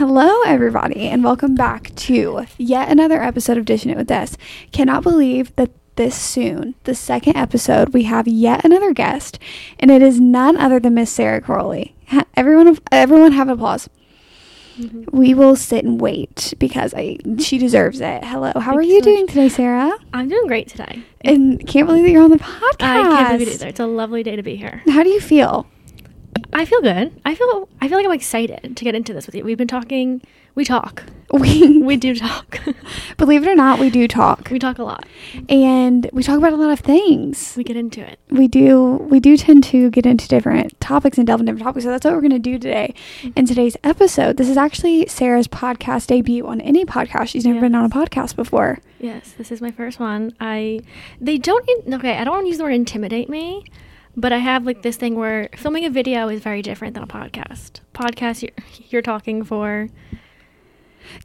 Hello, everybody, and welcome back to yet another episode of Dishing It with Des. Cannot believe that this soon, the second episode, we have yet another guest, and it is none other than Miss Sara Carrolli. Ha- Everyone, everyone, have applause. Mm-hmm. We will sit and wait because I she deserves it. Hello, how Thank are you you so much. doing today, Sara? I'm doing great today. And can't believe that you're on the podcast. I can't believe it either. It's a lovely day to be here. How do you feel? I feel good. I feel I feel like I'm excited to get into this with you. We've been talking. We talk. We We do talk. believe it or not, we do talk, we talk a lot. and we talk about a lot of things. We get into it. we do we do tend to get into different topics and delve into different topics so that's what we're going to do today mm-hmm. in today's episode this is actually sara's podcast debut on any podcast she's never been on a podcast before Yes, this is my first one. I they don't in, okay. I don't want to use the word intimidate me, but I have like this thing where filming a video is very different than a podcast. Podcast, you're, you're talking for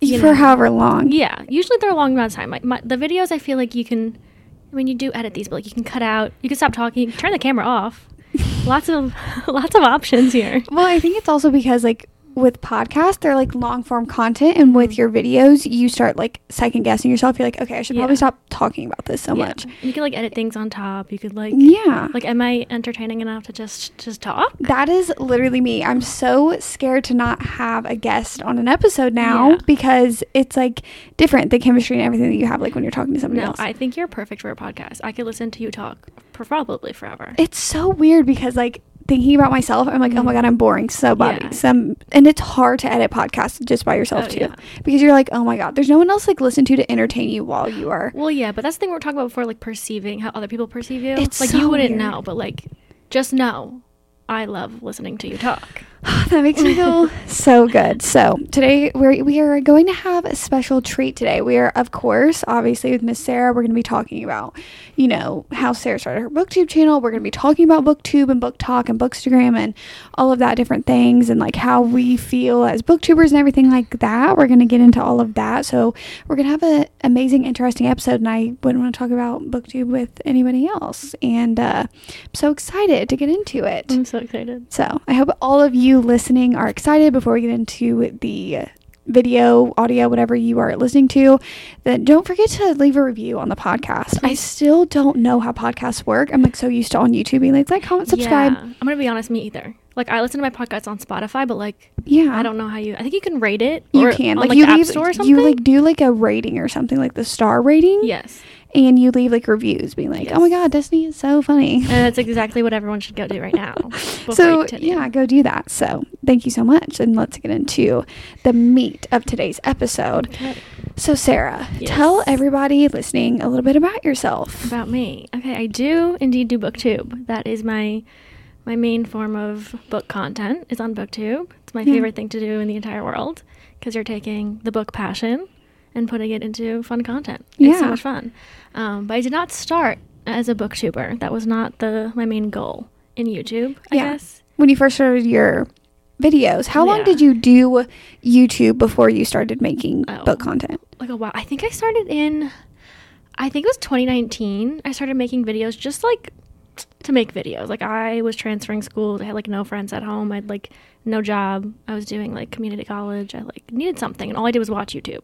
You for know. however long Yeah, usually they're a long amount of time. Like my, the videos, I feel like you can, when you do edit these, but like you can cut out, you can stop talking, turn the camera off. lots of lots of options here. well i think it's also because like with podcasts they're like long form content and with Mhm. your videos you start like second guessing yourself you're like okay i should probably Yeah. stop talking about this so Yeah. much You can like edit things on top. You could like yeah like, am I entertaining enough to just just talk? That is literally me. I'm so scared to not have a guest on an episode now Yeah. because it's like different the chemistry and everything that you have like when you're talking to somebody No, else. I think you're perfect for a podcast. I could listen to you talk for probably forever. it's so weird because like thinking about myself, I'm like, oh my Mhm. god, I'm boring so bad. Yeah. Some and it's hard to edit podcasts just by yourself Oh, too yeah. because you're like, oh my god, there's no one else like listen to to entertain you while you are. Well, yeah, but that's the thing we are talking about before, like perceiving how other people perceive you. It's like so you wouldn't weird. know, but like just know, I love listening to you talk. that makes me feel so good. So today we're we are going to have a special treat today. We are, of course, obviously with Miss Sara, we're going to be talking about, you know, how Sara started her BookTube channel. We're going to be talking about BookTube and BookTok and Bookstagram and all of that different things and like how we feel as BookTubers and everything like that. We're going to get into all of that. So we're going to have an amazing, interesting episode, and I wouldn't want to talk about BookTube with anybody else. And uh, I'm so excited to get into it. I'm so excited. So I hope all of you listening are excited before we get into the video, audio, whatever you are listening to. Then don't forget to leave a review on the podcast. I still don't know how podcasts work. I'm like so used to on YouTube being like, like, comment, subscribe. Yeah, I'm gonna be honest, me either. Like I listen to my podcasts on Spotify, but like Yeah. I don't know how you. I think you can rate it. You can like, you the App leave Store or something. you like do like a rating or something like the star rating. yes, And you leave like reviews being like, oh my god, Destiny is so funny. and that's exactly what everyone should go do right now. so yeah go do that so thank you so much and let's get into the meat of today's episode Okay. so sara Yes. tell everybody listening a little bit about yourself About me. Okay, I do indeed do BookTube. That is my my main form of book content. Is on BookTube. It's my Yeah. favorite thing to do in the entire world because you're taking the book passion and putting it into fun content. It's so much fun. Um, but I did not start as a booktuber. That was not the my main goal in YouTube. I Yeah. guess. when you first started your videos how long did you do youtube before you started making Oh. book content like a while. I think I started in, I think it was 2019. I started making videos just like to make videos. Like I was transferring schools. I had like no friends at home. I had like no job. I was doing like community college. I like needed something, and all I did was watch YouTube.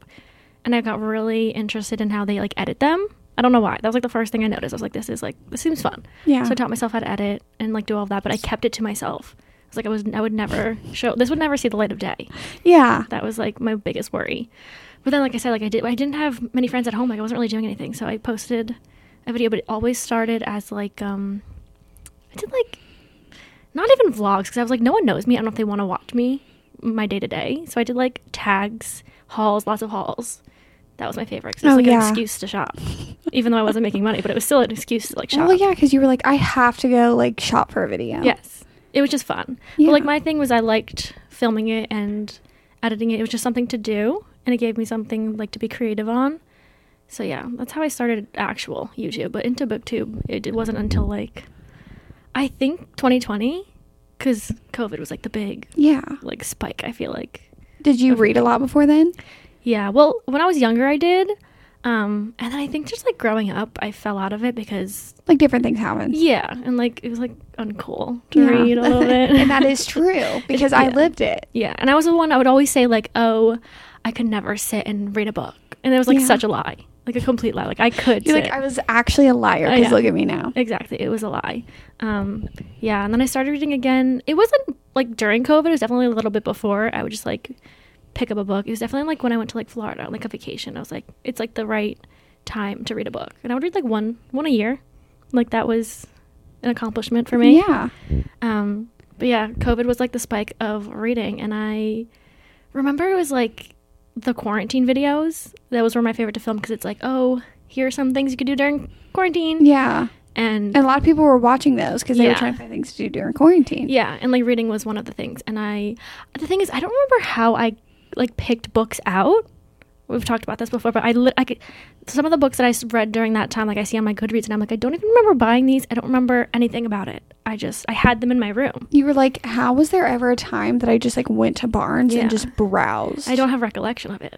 And I got really interested in how they like edit them. I don't know why. That was like the first thing I noticed. I was like, this is like this seems fun. yeah So I taught myself how to edit and like do all of that, but I kept it to myself. I was like, I was I would never show this would never see the light of day. yeah That was like my biggest worry. But then, like I said, like I did, I didn't have many friends at home. Like I wasn't really doing anything, so I posted a video. But it always started as like um, I did like not even vlogs because I was like, no one knows me. I don't know if they want to watch me my day to day. So I did like tags, hauls, lots of hauls. That was my favorite. 'cause it oh, was Oh, like yeah. an excuse to shop, even though I wasn't making money. But it was still an excuse to like shop. well yeah because you were like i have to go like shop for a video Yes. It was just fun. Yeah. But like my thing was I liked filming it and editing it. It was just something to do and it gave me something like to be creative on. So yeah, that's how I started actual YouTube, but into booktube it, it wasn't until like I think 2020 cuz COVID was like the big yeah like spike, I feel like. did you read a lot before then Yeah, well, when I was younger I did Um, and then I think just like growing up, I fell out of it because Like different things happen. yeah, and like it was like uncool to Yeah. read a little bit. and that is true because I lived it. yeah, and I was the one I would always say like, oh, I could never sit and read a book, and it was like Yeah. such a lie, like a complete lie. Like I could. You're sit. like, I was actually a liar because yeah. look at me now. Exactly. It was a lie. Um, yeah, and then I started reading again. It wasn't like during COVID, it was definitely a little bit before. I would just like pick up a book. It was definitely like when I went to like Florida on like a vacation. I was like, it's like the right time to read a book. And I would read like one one a year. Like that was an accomplishment for me. Yeah. Um, but yeah, COVID was like the spike of reading, and I remember it was like the quarantine videos. That was were my favorite to film because it's like, oh, here are some things you could do during quarantine, Yeah. and And a lot of people were watching those because they were trying to find things to do during quarantine. yeah, and like reading was one of the things. And I, the thing is, I don't remember how I like picked books out. We've talked about this before, but I, lit I could, some of the books that I read during that time, like I see on my Goodreads, and I'm like, I don't even remember buying these. I don't remember anything about it. I just, I had them in my room. You were like, how was there ever a time that I just like went to Barnes Yeah. and just browsed? I don't have recollection of it.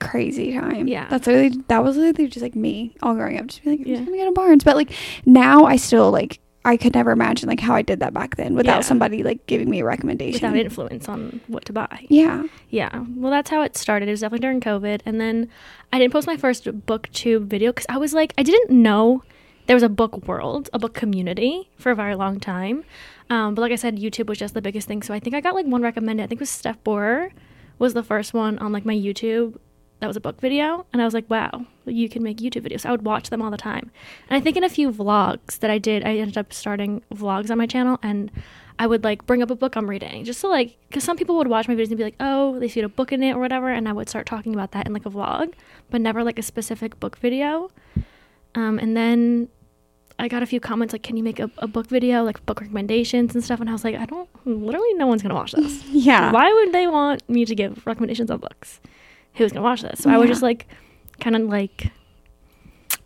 crazy time. Yeah. That's literally that was literally just like me all growing up, just be like, I'm Yeah. just gonna go to Barnes. But like now I still like I could never imagine like how I did that back then without Yeah. somebody like giving me a recommendation. without influence on what to buy. Yeah. Yeah. Well, that's how it started. It was definitely during COVID. And then I didn't post my first booktube video because I was like, I didn't know there was a book world, a book community for a very long time. Um, but like I said, YouTube was just the biggest thing. So I think I got like one recommended. I think it was Steph Bohrer was the first one on like my YouTube that was a book video. And I was like, wow, you can make YouTube videos. I would watch them all the time. And I think in a few vlogs that I did, I ended up starting vlogs on my channel and I would like bring up a book I'm reading just to like, because some people would watch my videos and be like, oh, they see a book in it or whatever. And I would start talking about that in like a vlog, but never like a specific book video. Um, and then I got a few comments like, can you make a, a book video, like book recommendations and stuff? And I was like, I don't, literally, no one's to watch this. Yeah. Why would they want me to give recommendations on books? Who's gonna watch this? So I would Yeah. just like, kind of like,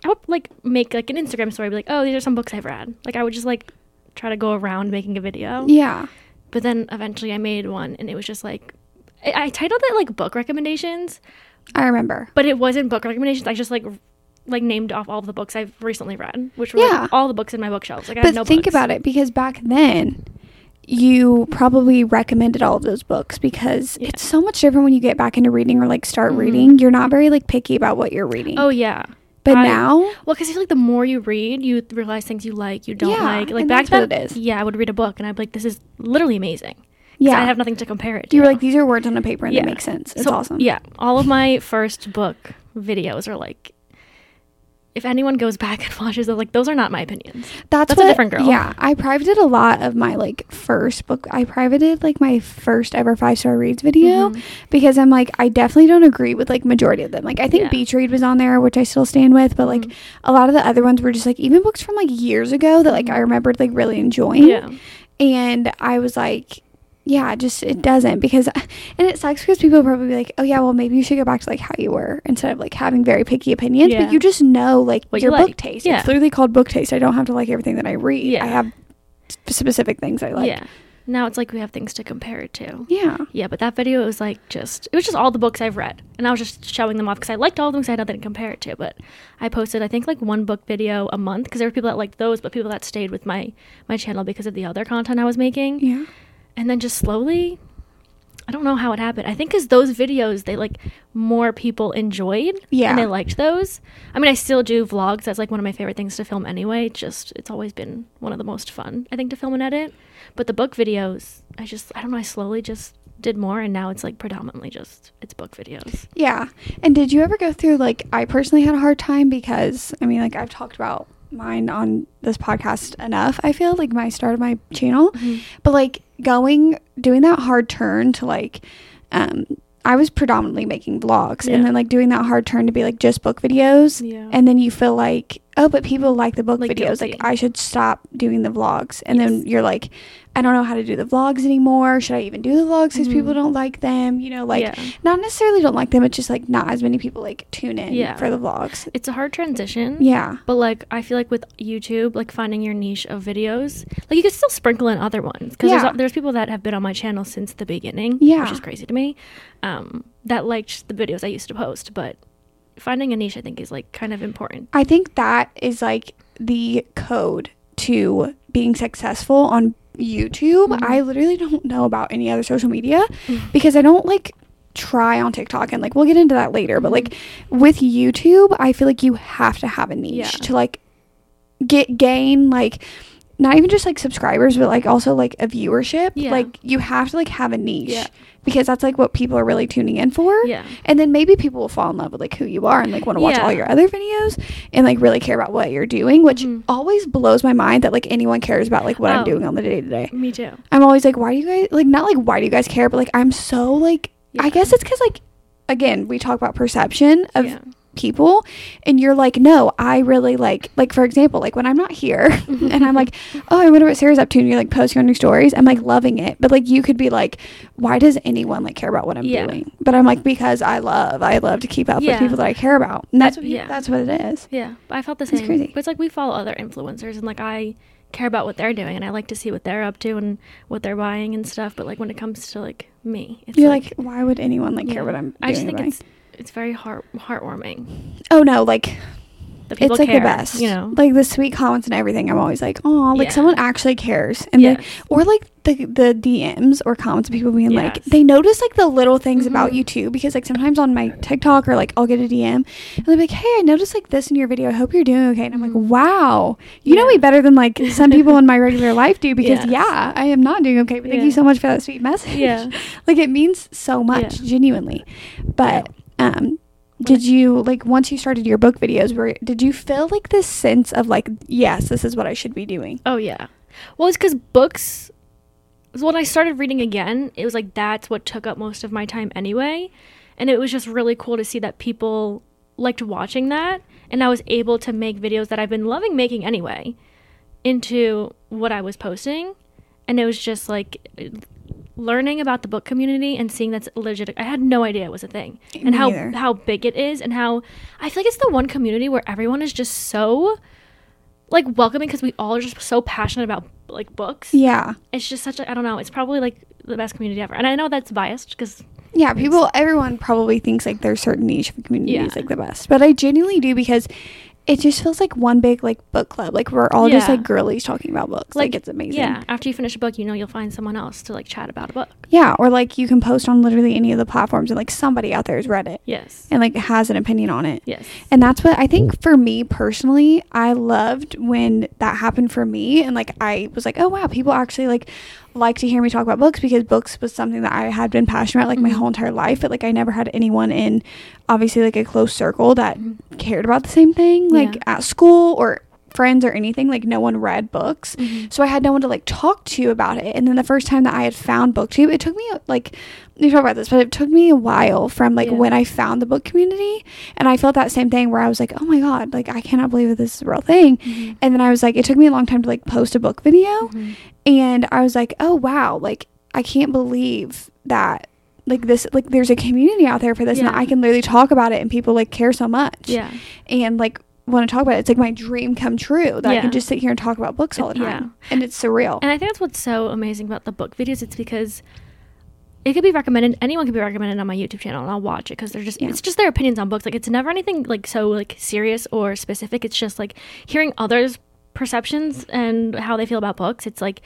I would like make like an Instagram story, be like, oh, these are some books I've read. Like I would just like try to go around making a video. Yeah. But then eventually I made one, and it was just like, I, I titled it like book recommendations, I remember. but it wasn't book recommendations. I just like like named off all the books I've recently read, which were Yeah. like, all the books in my bookshelves. Like I But had no think books. about it because back then you probably recommended all of those books because Yeah. it's so much different when you get back into reading or like start Mhm. reading. You're not very like picky about what you're reading. Oh yeah. but I- now Well, because I feel like the more you read, you realize things you like, you don't Yeah, like. Like back that's what then, it is. yeah, I would read a book and I'd be like, "This is literally amazing." yeah. I have nothing to compare it to. you were like these are words on a paper and Yeah. they make sense. It's So, awesome. Yeah, all of my first book videos are like, if anyone goes back and watches it, like those are not my opinions. That's, That's a different girl. Yeah, I privated a lot of my like first book. I privated like my first ever five star reads video Mhm. because I'm like I definitely don't agree with like majority of them. Like I think Yeah. Beach Read was on there, which I still stand with, but like Mhm. a lot of the other ones were just like even books from like years ago that like I Mhm. remembered like really enjoying. Yeah, And I was like, yeah, just it doesn't because, and it sucks because people probably be like, oh yeah, well maybe you should go back to like how you were instead of like having very picky opinions. Yeah. But you just know like What you your book like. taste. Yeah. It's literally called book taste. I don't have to like everything that I read. Yeah. I have specific things I like. yeah. Now it's like we have things to compare it to. Yeah. Yeah, but that video was like just it was just all the books I've read, and I was just showing them off because I liked all of them because I had nothing to compare it to. But I posted I think like one book video a month because there were people that liked those, but people that stayed with my my channel because of the other content I was making. Yeah. And then just slowly i don't know how it happened. I think because those videos they like more people enjoyed Yeah. and they liked those. I mean i still do vlogs. That's like one of my favorite things to film anyway. Just it's always been one of the most fun i think to film and edit. But the book videos i just i don't know i slowly just did more and now it's like predominantly just it's book videos. Yeah. And did you ever go through like I personally had a hard time because I mean like I've talked about mine on this podcast enough. I feel like my start of my channel, mm-hmm. but like going doing that hard turn to like um I was predominantly making vlogs. Yeah. and then like doing that hard turn to be like just book videos. Yeah. And then you feel like oh but people like the book Like videos guilty. like I should stop doing the vlogs and then you're like I don't know how to do the vlogs anymore. Should I even do the vlogs because Mhm. people don't like them? You know, like yeah not necessarily don't like them it's just like not as many people like tune in Yeah. for the vlogs it's a hard transition yeah But like, I feel like with YouTube, like finding your niche of videos, like you can still sprinkle in other ones because Yeah. there's there's people that have been on my channel since the beginning, Yeah. which is crazy to me. Um, that liked the videos I used to post, but finding a niche I think is like kind of important. I think that is like the code to being successful on YouTube. Mhm. I literally don't know about any other social media Mhm. because I don't like try on TikTok and like we'll get into that later, but like with YouTube, I feel like you have to have a niche Yeah. to like get gain like not even just like subscribers, but like also like a viewership. Yeah. Like you have to like have a niche Yeah. because that's like what people are really tuning in for. Yeah. And then maybe people will fall in love with like who you are and like want to watch Yeah. all your other videos and like really care about what you're doing, which Mhm. always blows my mind that like anyone cares about like what I'm Oh. doing on the day to day. Me too. I'm always like, why do you guys like not like why do you guys care, but like I'm so like I guess it's because like again we talk about perception of yeah. People and you're like no I really like like for example like when I'm not here mm-hmm. and I'm like oh I wonder what Sara's up to and you're like posting on your stories I'm like loving it but like you could be like why does anyone like care about what I'm Yeah. doing but I'm like because I love I love to keep up with people that I care about and that's what Yeah. that's what it is Yeah, but I felt the same It's crazy. But it's like we follow other influencers, and like I care about what they're doing, and I like to see what they're up to and what they're buying and stuff. But like when it comes to like me, it's you're like, why would anyone like care yeah. what I'm doing I just think it's it's very heart heartwarming. oh no like it's like care, the best you know. like the sweet comments and everything i'm always like oh like Yeah. someone actually cares and Yes. or like the the DMs or comments of people being like they notice like the little things about Mhm. you too because like sometimes on my TikTok or like I'll get a DM and they're like hey I noticed like this in your video I hope you're doing okay and I'm like Mhm. wow you know me better than like some people in my regular life do because Yes. yeah I am not doing okay but thank you so much for that sweet message Yeah. like it means so much Yeah. genuinely but um did you like once you started your book videos were did you feel like this sense of like yes this is what I should be doing Oh yeah. Well, it's because books. When I started reading again, it was like that's what took up most of my time anyway, and it was just really cool to see that people liked watching that, and I was able to make videos that I've been loving making anyway, into what I was posting, and it was just like learning about the book community and seeing that's legit. I had no idea it was a thing, and how either. how big it is, and how I feel like it's the one community where everyone is just so like welcoming because we all are just so passionate about like books. yeah It's just such a I don't know. It's probably like the best community ever, and I know that's biased because Yeah, people, everyone probably thinks like their certain niche of the community Yeah. is like the best, but I genuinely do because it just feels like one big like book club. Like we're all just like girlies talking about books. Like, Like, it's amazing. yeah, after you finish a book, you know you'll find someone else to like chat about a book. yeah, or like you can post on literally any of the platforms and like somebody out there has read it Yes. and like has an opinion on it. Yes. And that's what I think for me personally, I loved when that happened for me. And like, I was like, oh, wow, people actually like like to hear me talk about books because books was something that I had been passionate about like my Mhm. whole entire life. But like, I never had anyone in obviously like a close circle that Mhm. cared about the same thing, like Yeah. at school or friends or anything. Like, no one read books. Mhm. So I had no one to like talk to about it. And then the first time that I had found booktube, it took me like we talk about this, but it took me a while from like Yeah. when I found the book community and I felt that same thing where I was like, Oh my god, like I cannot believe that this is a real thing. Mhm. And then I was like, it took me a long time to like post a book video Mhm. and I was like, Oh wow, like I can't believe that like this like there's a community out there for this and I can literally talk about it and people like care so much Yeah. and like want to talk about it. It's like my dream come true that I can just sit here and talk about books all the Yeah. time. And it's surreal. And I think that's what's so amazing about the book videos. It's because it could be recommended. Anyone can be recommended on my YouTube channel, and I'll watch it because they're just Yeah. it's just their opinions on books. Like it's never anything like so like serious or specific. It's just like hearing others' perceptions and how they feel about books. It's like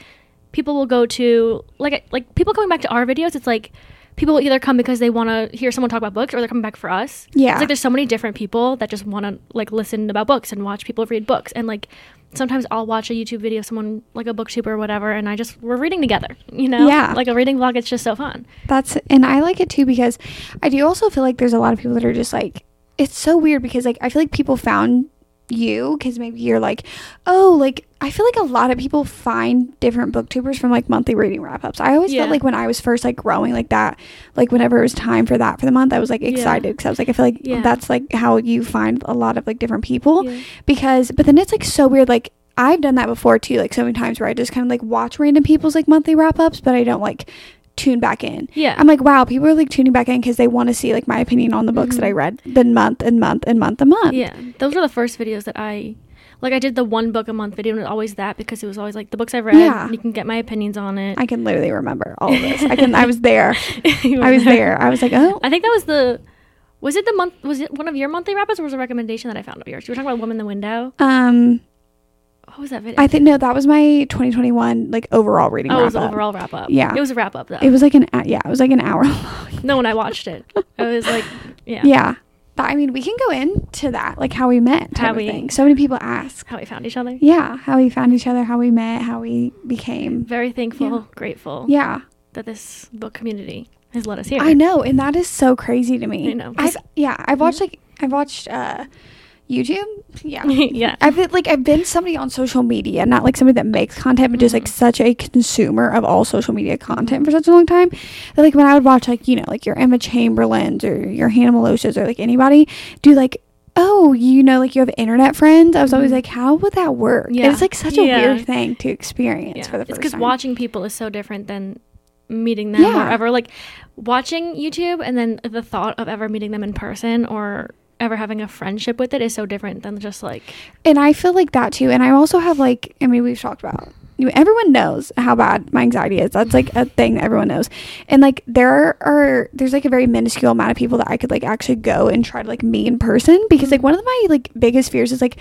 people will go to like like people coming back to our videos. It's like people either come because they want to hear someone talk about books, or they're coming back for us. Yeah. It's like there's so many different people that just want to like listen about books and watch people read books and like sometimes I'll watch a YouTube video of someone like a booktuber or whatever and I just we're reading together, you know? Yeah. Like a reading vlog it's just so fun. That's and I like it too because I do also feel like there's a lot of people that are just like it's so weird because like I feel like people found you because maybe you're like oh like I feel like a lot of people find different booktubers from like monthly reading wrap ups. I always Yeah. felt like when I was first like growing like that, like whenever it was time for that for the month, I was like excited because I was like I feel like Yeah. that's like how you find a lot of like different people Yeah. because but then it's like so weird like I've done that before too like so many times where I just kind of like watch random people's like monthly wrap ups but I don't like tune back in. Yeah. I'm like, wow, people are like tuning back in because they want to see like my opinion on the books that I Mhm. read the month and month and month and month. yeah. Those were the first videos that I like I did the one book a month video and it was always that because it was always like the books I've read Yeah. you can get my opinions on it. I can literally remember all of this. I can. I was there. I was there. I was like, oh, I think that was the Was it the month? Was it one of your monthly wrap ups, or was it a recommendation that I found of yours? You were talking about Woman in the Window. Um, What was that video? I think no, that was my 2021 like overall reading. oh, it was overall wrap up. Yeah. it was a wrap up though. It was like an yeah, it was like an hour long. no, when I watched it, I was like, yeah, Yeah. But I mean, we can go into that, like how we met, How we- thing. So many people ask. how we found each other. Yeah, how we found each other, how we met, how we became. Very thankful, Yeah. grateful Yeah, that this book community has let us here. I know, and that is so crazy to me. I know, I've, yeah, I've watched like I've watched uh YouTube. Yeah. yeah, I've been like I've been somebody on social media, not like somebody that makes content, but just like such a consumer of all social media content for such a long time. That like when I would watch like you know like your Emma Chamberlains or your Hannah Meloche's or like anybody do like oh you know like you have internet friends. I was always Mhm. like how would that work? Yeah. It's like such a Yeah. weird thing to experience yeah. for the it's first because watching people is so different than meeting them Yeah. or ever like watching YouTube and then the thought of ever meeting them in person or ever having a friendship with it is so different than just like and I feel like that too. And I also have like, I mean, we've talked about. You- Everyone knows how bad my anxiety is. That's like a thing that everyone knows. And like there are there's like a very minuscule amount of people that I could like actually go and try to like meet in person because like mm-hmm. one of my like biggest fears is like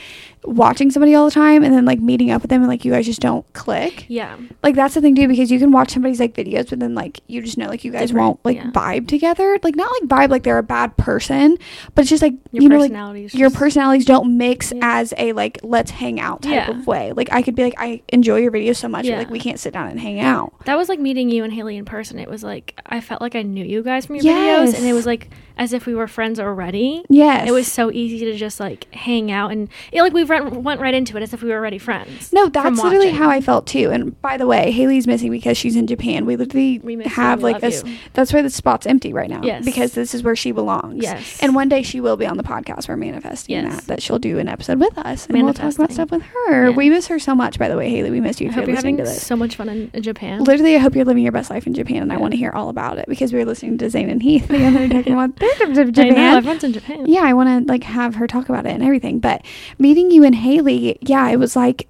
watching somebody all the time and then like meeting up with them and like you guys just don't click. yeah Like that's the thing too because you can watch somebody's like videos but then like you just know like you guys Different, won't like yeah. vibe together. Like not like vibe like they're a bad person, but it's just like your you know like personalities your personalities don't mix Yeah. as a like let's hang out type Yeah. of way. Like I could be like I enjoy your videos so much, Yeah. like we can't sit down and hang out. that was like meeting you and Haley in person. It was like I felt like I knew you guys from your Yes. videos, and it was like as if we were friends already. Yes, It was so easy to just like hang out and yeah, like we went, went right into it as if we were already friends. No, that's literally how I felt too. And by the way, Haley's missing because she's in Japan. We literally We you, have we like this. you. That's why the spot's empty right now. Yes. because this is where she belongs. Yes. and one day she will be on the podcast. We're manifesting Yes. that that she'll do an episode with us, and we'll talk about stuff with her. Yeah. We miss her so much. By the way, Haley, we miss you. I hope you're having so much fun in, in Japan. Literally, I hope you're living your best life in Japan, and I want to hear all about it because we were listening to Zane and Heath the other day talking about trip to I know Japan. everyone's in Japan. yeah, I want to like have her talk about it and everything. But meeting you and Haley, yeah, it was like,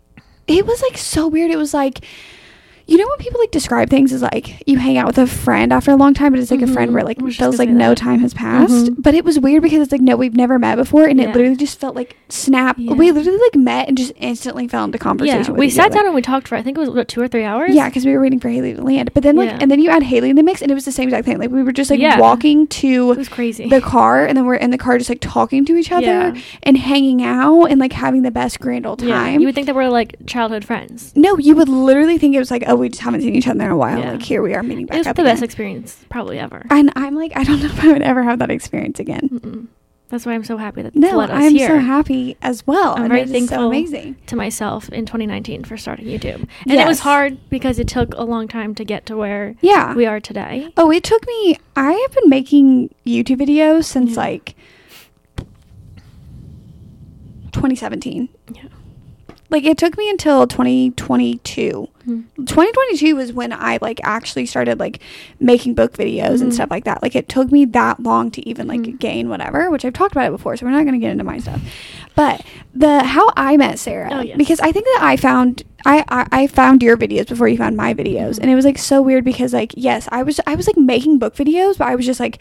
it was like so weird. It was like, you know when people like describe things as like you hang out with a friend after a long time, but it's like a friend Mhm. where like I was just feels like no that. time has passed. Mhm. But it was weird because it's like no, we've never met before, and it literally just felt like snap. Yeah. We literally like met and just instantly fell into conversation. Yeah, we sat other. down and we talked for I think it was what two or three hours. Yeah, because we were waiting for Haley to land. But then like, Yeah. and then you add Haley in the mix, and it was the same exact thing. Like we were just like Yeah. walking to it was crazy. the car, and then we're in the car just like talking to each other Yeah. and hanging out and like having the best grand old yeah, time. you would think that we're like childhood friends. no, you would literally think it was like, oh, we just haven't seen each other in a while. Yeah. Like here we are meeting back It was up. the best experience probably ever. And I'm like, I don't know if I would ever have that experience again. Mm-mm. That's why I'm so happy that No, I'm here. so happy as well. I'm and very thankful. so amazing. to myself in 2019 for starting YouTube. And it was hard because it took a long time to get to where Yeah. we are today. Oh, it took me. I have been making YouTube videos since Yeah. like 2017. Yeah. Like it took me until 2022. Mhm. 2022 was when I like actually started like making book videos and Mhm. stuff like that. Like it took me that long to even like Mhm. gain whatever, which I've talked about it before, so we're not going to get into my stuff. But the how I met Sara Oh, yes. because I think that I found I, I I found your videos before you found my videos, Mhm. and it was like so weird because like yes, I was I was like making book videos, but I was just like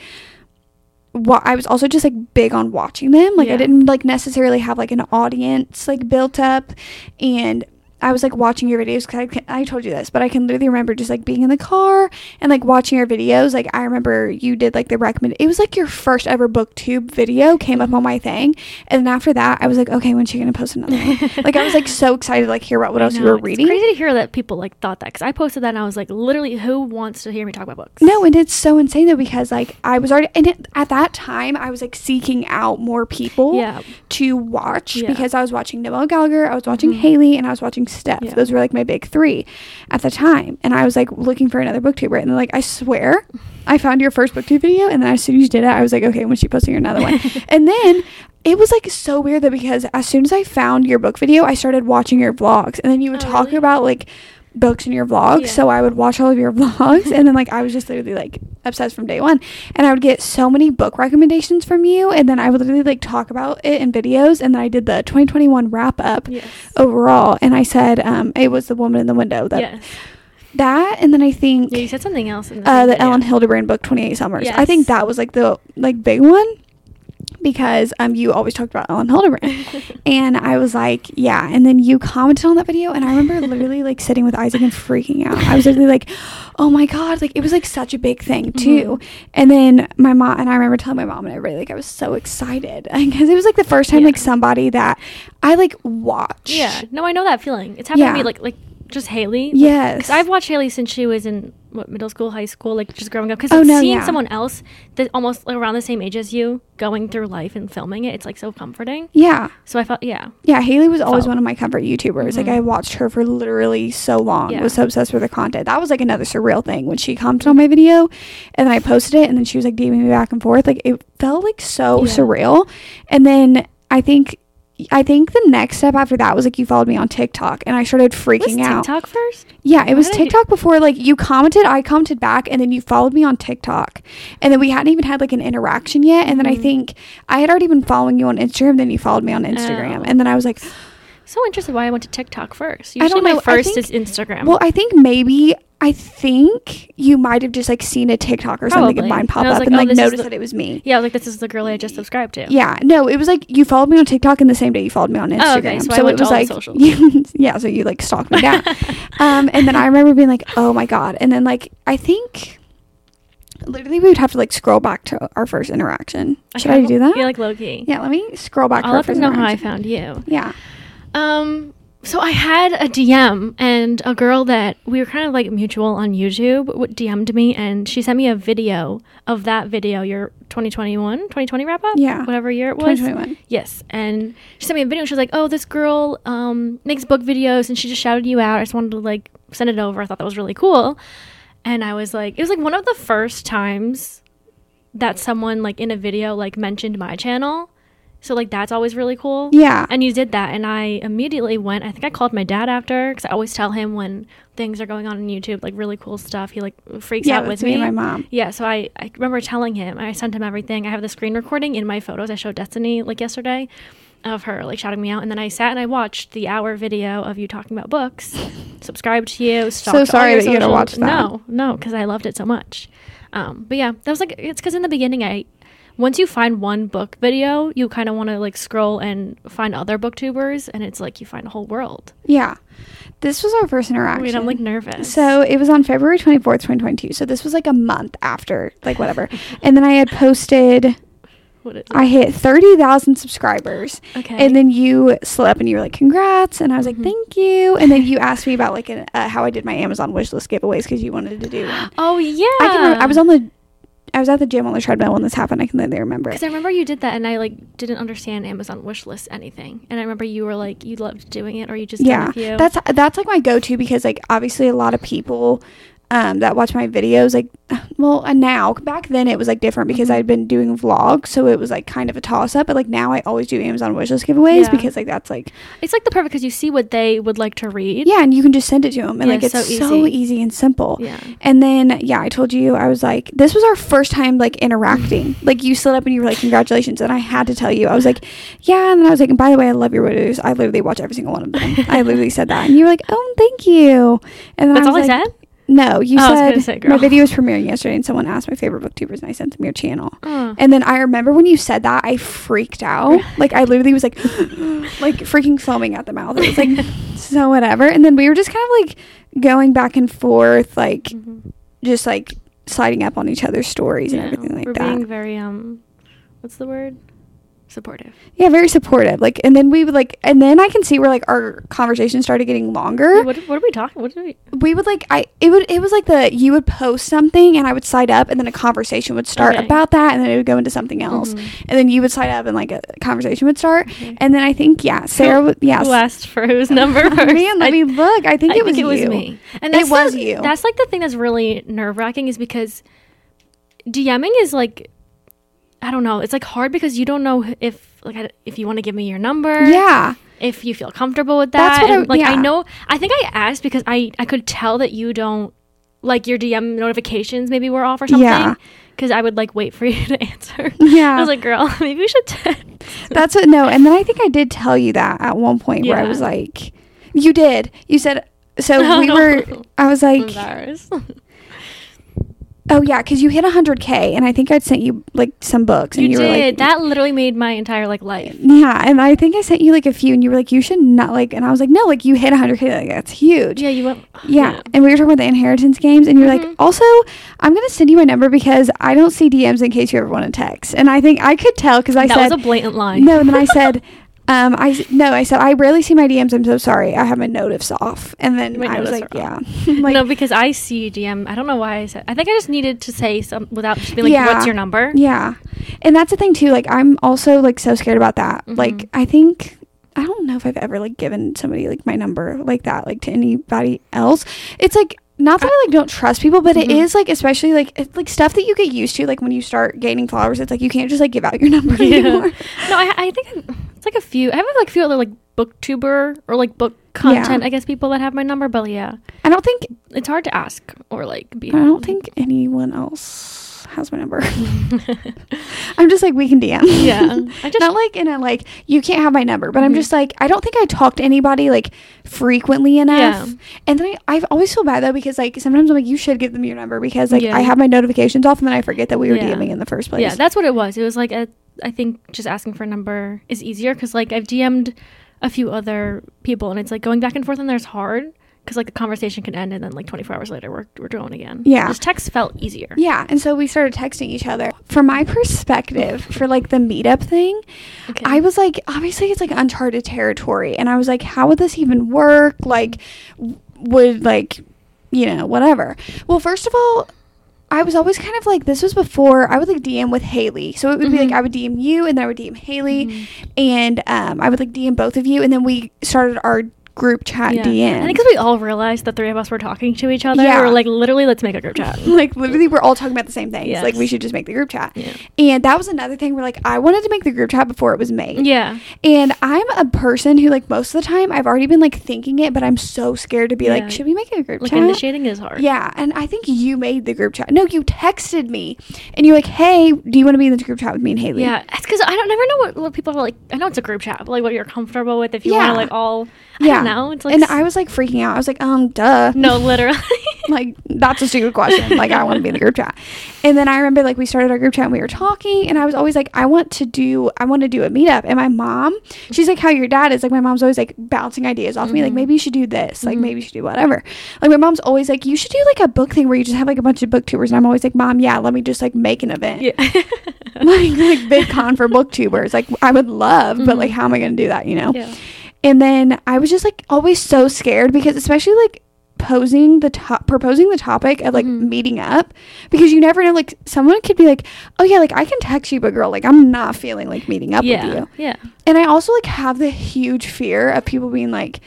wa- I was also just like big on watching them. Like I didn't like necessarily have like an audience like built up, and I was like watching your videos because I, can- I told you this, but I can literally remember just like being in the car and like watching your videos. Like I remember you did like the recommend. It was like your first ever booktube video came up on my thing, and then after that I was like, okay, when's she gonna post another one? like I was like so excited to like hear about what I else you were it's reading. crazy to hear that people like thought that because I posted that and I was like, literally, who wants to hear me talk about books? No, and it's so insane though because like I was already and it, at that time I was like seeking out more people Yeah. to watch Yeah. because I was watching Noelle Gallagher, I was watching Mhm. Haley, and I was watching Steph. Yeah. Those were like my big three at the time, and I was like looking for another booktuber, and then like I swear, I found your first booktube video, and then as soon as you did it, I was like, okay, when she posting another one, and then. It was like so weird that because as soon as I found your book video, I started watching your vlogs, and then you would Oh, talk really? about like books in your vlogs. Yeah. So I would watch all of your vlogs, and then like I was just literally like obsessed from day one, and I would get so many book recommendations from you, and then I would literally like talk about it in videos, and then I did the 2021 wrap up Yes. overall, and I said um, it was the woman in the window that yes. that, and then I think Yeah, you said something else in the uh, the. Elin Hilderbrand book 28 Summers. I think that was like the like big one. Because um you always talked about Elin Hilderbrand. and I was like, yeah. And then you commented on that video and I remember literally like sitting with Isaac and freaking out. I was literally like, oh my God. Like it was like such a big thing too. And then my mom and I remember telling my mom and everybody like I was so excited because it was like the first time Yeah. like somebody that I like watched. Yeah. No, I know that feeling. It's happened to me like like just Haley. Yes. Because I've watched Haley since she was in what middle school, high school, like just growing up. Because Oh, no, seeing yeah. someone else that almost like, around the same age as you going through life and filming it, it's like so comforting. Yeah. So I felt yeah. Yeah, Haley was always Felt- one of my comfort YouTubers. Like Mhm. I watched her for literally so long. Yeah. Was so obsessed with her content. That was like another surreal thing when she commented on my video, and then I posted it, and then she was like DMing me back and forth. Like it felt like so Yeah. surreal. And then I think, I think the next step after that was like you followed me on TikTok, and I started Was freaking out. TikTok first? Yeah, it was I TikTok before. Like you commented, I commented back, and then you followed me on TikTok, and then we hadn't even had like an interaction yet. And then I Mhm. think I had already been following you on Instagram. Then you followed me on Instagram, Oh. and then I was like. So interested why I went to TikTok first. I Usually don't my know, I first think- is Instagram. Well, I think maybe I think you might have just like seen a TikTok or something of mine pop And I was up like, and oh, like this is noticed the- that it was me. yeah, like this is the girl I just subscribed to. Yeah, no, it was like you followed me on TikTok and the same day you followed me on Instagram. Oh, okay, so I went it to was all the like, socials. yeah, so you like stalked me down. um, and then I remember being like, oh my god, and then like I think literally we would have to like scroll back to our first interaction. Should I do that? feel like low key. yeah, let me scroll back. to I'll our let them first know how I interaction. found you. Yeah. Um, so I had a DM and a girl that we were kind of like mutual on YouTube DM'd me and she sent me a video of that video, your 2021, 2020 wrap up? Yeah. Whatever year it was. 2021. Yes. And she sent me a video and she was like, oh, this girl um, makes book videos and she just shouted you out. I just wanted to like send it over. I thought that was really cool. And I was like, it was like one of the first times that someone like in a video like mentioned my channel. So like that's always really cool. Yeah. And you did that, and I immediately went. I think I called my dad after because I always tell him when things are going on on YouTube, like really cool stuff. He like freaks yeah, out with me me. and my mom. Yeah, so I, I remember telling him. I sent him everything. I have the screen recording in my photos. I showed Destiny like yesterday of her like shouting me out, and then I sat and I watched the hour video of you talking about books. subscribed to you. so sorry that you had to watch that. No, no, because I loved it so much. Um, but yeah, that was like it's because in the beginning I once you find one book video, you kind of want to like scroll and find other booktubers, and it's like you find a whole world. Yeah. This was our first I interaction. mean, I'm like nervous. So it was on February 24th, 2022. So this was like a month after, like whatever. and then I had posted, what is I hit 30,000 subscribers. okay. And then you slid up and you were like, congrats. And I was like, Mhm. thank you. And then you asked me about like an, uh, how I did my Amazon wishlist giveaways because you wanted to do one. oh yeah, I can remember, I was on the, I was at the gym on the treadmill when this happened. I can literally remember. Because I remember you did that, and I like didn't understand Amazon wish list anything. And I remember you were like, you loved doing it, or you just yeah that's that's like my go-to because like obviously a lot of people um, that watch my videos like well and now back then it was like different because Mhm. i'd been doing vlogs so it was like kind of a toss-up but like now i always do amazon wishlist giveaways Yeah. because like that's like it's like the perfect because you see what they would like to read. yeah and you can just send it to them and Yeah, like it's so so easy. easy. and simple Yeah. and then yeah i told you i was like this was our first time like interacting like you slid up and you were like congratulations and i had to tell you i was like yeah and then i was like and by the way i love your videos i literally watch every single one of them i literally said that and you were like oh thank you and then That's all was I said. No you Oh, said say, my video was premiering yesterday and someone asked my favorite booktubers and i sent them your channel Oh. and then i remember when you said that i freaked out like i literally was like like freaking foaming at the mouth it was like so whatever and then we were just kind of like going back and forth like Mhm. just like sliding up on each other's stories and everything like we're that. being very um, what's the word? Supportive. yeah, very supportive. Like, and then we would like, and then I can see where like our conversation started getting longer. Wait, what, what are we talking? What did we? we would like, I it would it was like the you would post something and I would side up and then a conversation would start Okay. about that and then it would go into something else Mhm. and then you would side up and like a conversation would start Okay. and then I think yeah Sara would yeah Who asked for whose number first? man let I- me look I think I it was think it was me. And It was the- you. That's like the thing that's really nerve wracking is because DMing is like, I don't know. It's like hard because you don't know if like if you want to give me your number. yeah If you feel comfortable with that. That's that. what I- and, like I know. I think I asked because I I could tell that you don't like your DM notifications maybe were off or something. Yeah. Because I would like wait for you to answer. yeah I was like, girl, maybe we should. text." That's what no, and then I think I did tell you that at one point where I was like, you did. You said so. We were. I was like. Oh yeah, because you hit 100k, and I think I'd sent you like some books, and You, you, did. were like, that literally made my entire like life. yeah, and I think I sent you like a few, and you were like, you should not like, and I was like, no, like you hit 100k, like that's huge. Yeah, you went. Yeah. and we were talking about the inheritance games, and you're like, Mhm. also, I'm gonna send you my number because I don't see DMs in case you ever want to text, and I think I could tell because I that said was a blatant lie. no, and then I said. Um, I no, I said I rarely see my DMs. I'm so sorry. I have my notifs off, and then My I was like, yeah, like no, because I see DM. I don't know why I said. I think I just needed to say some without just being like, Yeah. "What's your number?" Yeah. And that's the thing too. Like I'm also like so scared about that. Mhm. Like I think I don't know if I've ever like given somebody like my number like that like to anybody else. It's like not that I like don't trust people, but it Mhm. is like especially like it's like stuff that you get used to like when you start gaining followers. It's like you can't just like give out your number Yeah. anymore. No, I, I think it's like a few. I have like a few other like booktuber or like book content. Yeah. I guess people that have my number, but yeah, I don't think it's hard to ask or like be. I don't think anyone else has my number. I'm just like we can DM. yeah, I just not like in a like you can't have my number, but I'm Mhm. just like I don't think I talk to anybody like frequently enough. Yeah. And then I I always feel bad though because like sometimes I'm like you should give them your number because like Yeah. I have my notifications off and then I forget that we were Yeah. DMing in the first place. Yeah, that's what it was. It was like a, I think just asking for a number is easier because like I've DM'd a few other people and it's like going back and forth and there's hard because like the conversation can end and then like 24 hours later we're we're going again. Yeah. just text felt easier. Yeah, and so we started texting each other. From my perspective, for like the meetup thing, Okay. I was like, obviously it's like uncharted territory, and I was like, how would this even work? Like, would like, you know, whatever. Well, first of all, I was always kind of like this was before I would like DM with Haley, so it would be like Mhm. I would DM you, and then I would DM Haley, Mhm. and um, I would like DM both of you, and then we started our group chat Yeah. DM. I think because we all realized the three of us were talking to each other. Yeah. We were like, literally, let's make a group chat. like literally we're all talking about the same things. Yes. Like we should just make the group chat. Yeah. And that was another thing where like I wanted to make the group chat before it was made. Yeah. And I'm a person who like most of the time I've already been like thinking it, but I'm so scared to be Yeah. like, should we make a group Like chat? initiating is hard. Yeah, and I think you made the group chat. No, you texted me, and you're like, "Hey, do you want to be in the group chat with me and Haley?" Yeah, it's because I don't never know what, what people are like. I know it's a group chat, but like what you're comfortable with. If you want to like all, Yeah. don't know. It's like and I was like freaking out. I was like, "Um, duh." no, literally. like that's a stupid question. Like I want to be in the group chat. And then I remember like we started our group chat and we were talking and I was always like I want to do I want to do a meetup. And my mom, she's like how your dad is. Like my mom's always like bouncing ideas off me like Mhm. maybe you should do this. Like Mhm. maybe you should do whatever. Like my mom's always like you should do like a book thing where you just have like a bunch of booktubers and I'm always like mom, yeah, let me just like make an event. yeah. like like big con for booktubers. Like I would love, but Mhm. like how am I going to do that, you know? yeah. And then I was just like always so scared because especially like posing the top proposing the topic of like Mhm. meeting up because you never know like someone could be like oh yeah like I can text you but girl like I'm not feeling like meeting up yeah. with you Yeah. and I also like have the huge fear of people being like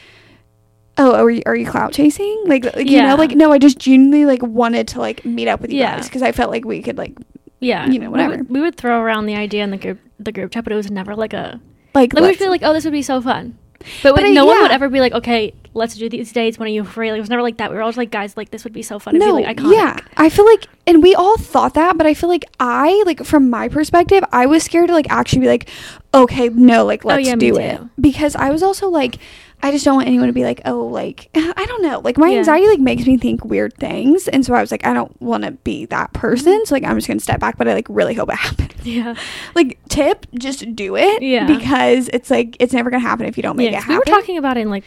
oh are you, are you clout chasing like, like you Yeah. know like no I just genuinely like wanted to like meet up with you Yeah. guys because I felt like we could like Yeah. You know, We whatever. would, we would throw around the idea in the group the group chat, but it was never like a like, like we would feel like, oh, this would be so fun. But, But I- no one would ever be like, okay, let's do these days. When are you free? Like, it was never like that. We were always like, guys, like this would be so fun. No, like yeah, I feel like, and we all thought that, but I feel like I, like, from my perspective, I was scared to like actually be like, okay, no, like, oh, let's Oh, yeah, do it, because I was also like, I just don't want anyone to be like, oh, like, I don't know, like, my Yeah. anxiety like makes me think weird things, and so I was like, I don't want to be that person, so like, I'm just gonna step back, but I like really hope it happens. Yeah. like, tip, just do it, Yeah. because it's like it's never gonna happen if you don't make yeah it happen. we were talking about it in like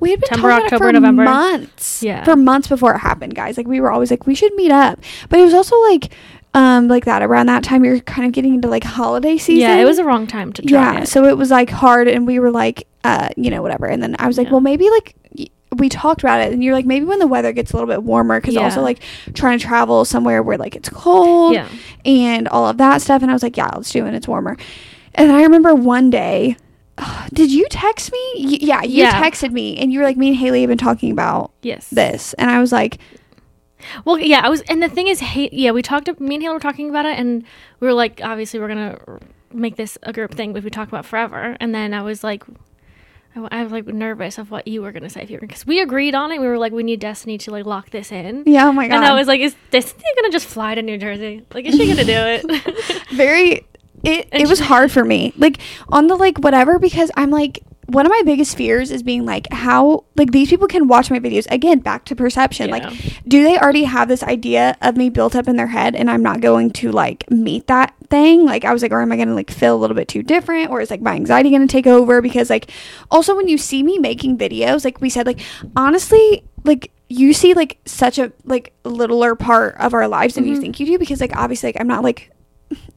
We had been September, talking October, about it for November. months. Yeah. For months before it happened, guys. Like we were always like, we should meet up. But it was also like um like that around that time you're kind of getting into like holiday season. Yeah, it was a wrong time to try Yeah. it. So it was like hard and we were like, uh, you know, whatever. And then I was like, Yeah. well maybe like we talked about it and you're like maybe when the weather gets a little bit warmer because also like trying to travel somewhere where like it's cold yeah. and all of that stuff. And I was like, yeah, let's do it. It's warmer. And I remember one day, did you text me? Y- yeah, you Yeah. texted me and you were like, me and Haley have been talking about Yes. this. And I was like, Well, yeah, I was, and the thing is, hey, yeah, we talked. Me and Haley were talking about it, and we were like, obviously, we're gonna make this a group thing, which we talk about forever. And then I was like, I, was like nervous of what you were gonna say if you were, because we agreed on it. We were like, we need Destiny to like lock this in. yeah, oh my God. And I was like, is Destiny gonna just fly to New Jersey? Like, is she gonna do it? very, it, And it was hard for me. Like on the like whatever, because I'm like, one of my biggest fears is being like how like these people can watch my videos. Again back to perception. Yeah. like do they already have this idea of me built up in their head and i'm not going to like meet that thing? Like i was like or am i going to like feel a little bit too different? Or is like my anxiety going to take over? Because like also when you see me making videos like we said like honestly like you see like such a like littler part of our lives than you Mhm. think you do. Because like obviously like i'm not like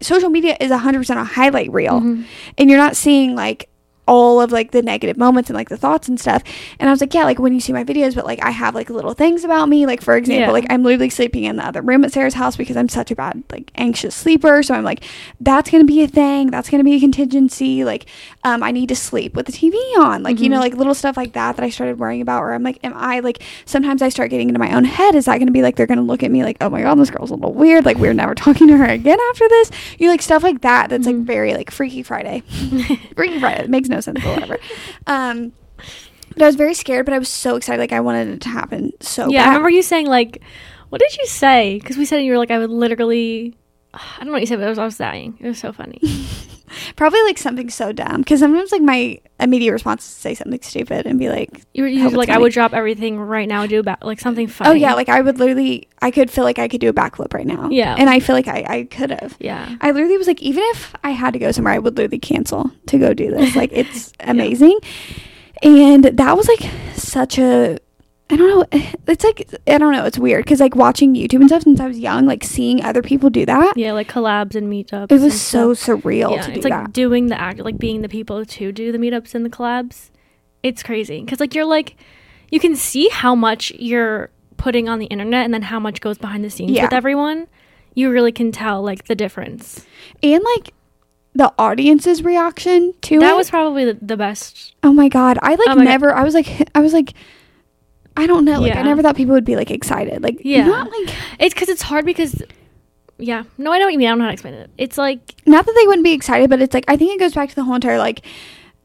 social media is 100% a highlight reel. Mhm. and you're not seeing like all of like the negative moments and like the thoughts and stuff. And i was like yeah like when you see my videos but like i have like little things about me like for example Yeah. like i'm literally sleeping in the other room at sara's house because i'm such a bad like anxious sleeper. So i'm like that's gonna be a thing. That's gonna be a contingency. Like um i need to sleep with the tv on. Like you know Mhm. like little stuff like that that i started worrying about where i'm like am i like sometimes i start getting into my own head. Is that gonna be like they're gonna look at me like oh my god this girl's a little weird. Like we're never talking to her again after this. You know, like stuff like that that's like Mhm. very like freaky friday. Freaky friday. It makes no sense but whatever um but i was very scared but i was so excited like i wanted it to happen so yeah, I remember you saying like, what did you say? Because we said you were like, I would literally. I don't know what you said, but I was, I was dying. It was so funny. probably like something so dumb because sometimes like my immediate response is to say something stupid and be like You were, you Hope were it's like, I would drop everything right now, and do about like something funny. oh yeah like i would literally i could feel like i could do a backflip right now Yeah. and i feel like i, I could have yeah, I literally was like, even if I had to go somewhere, I would literally cancel to go do this. Like, it's amazing. And that was like such a, I don't know, eh, it's like, I don't know, it's weird because like watching YouTube and stuff since I was young, like seeing other people do that, yeah, like collabs and meetups. it was so stuff. surreal Yeah, to do it's like that. doing the act, like being the people to do the meetups and the collabs. It's crazy because like you're like, you can see how much you're putting on the internet and then how much goes behind the scenes Yeah. with everyone. You really can tell like the difference. And like the audience's reaction to that it. was probably the, the best. oh my God. I like Oh my God. never, I was like, I was like, I don't know. Like, I never thought people would be like excited. Like, Yeah. not like, It's because it's hard because, yeah, no, I know what you mean. I don't know how to explain it. It's like not that they wouldn't be excited, but it's like I think it goes back to the whole entire like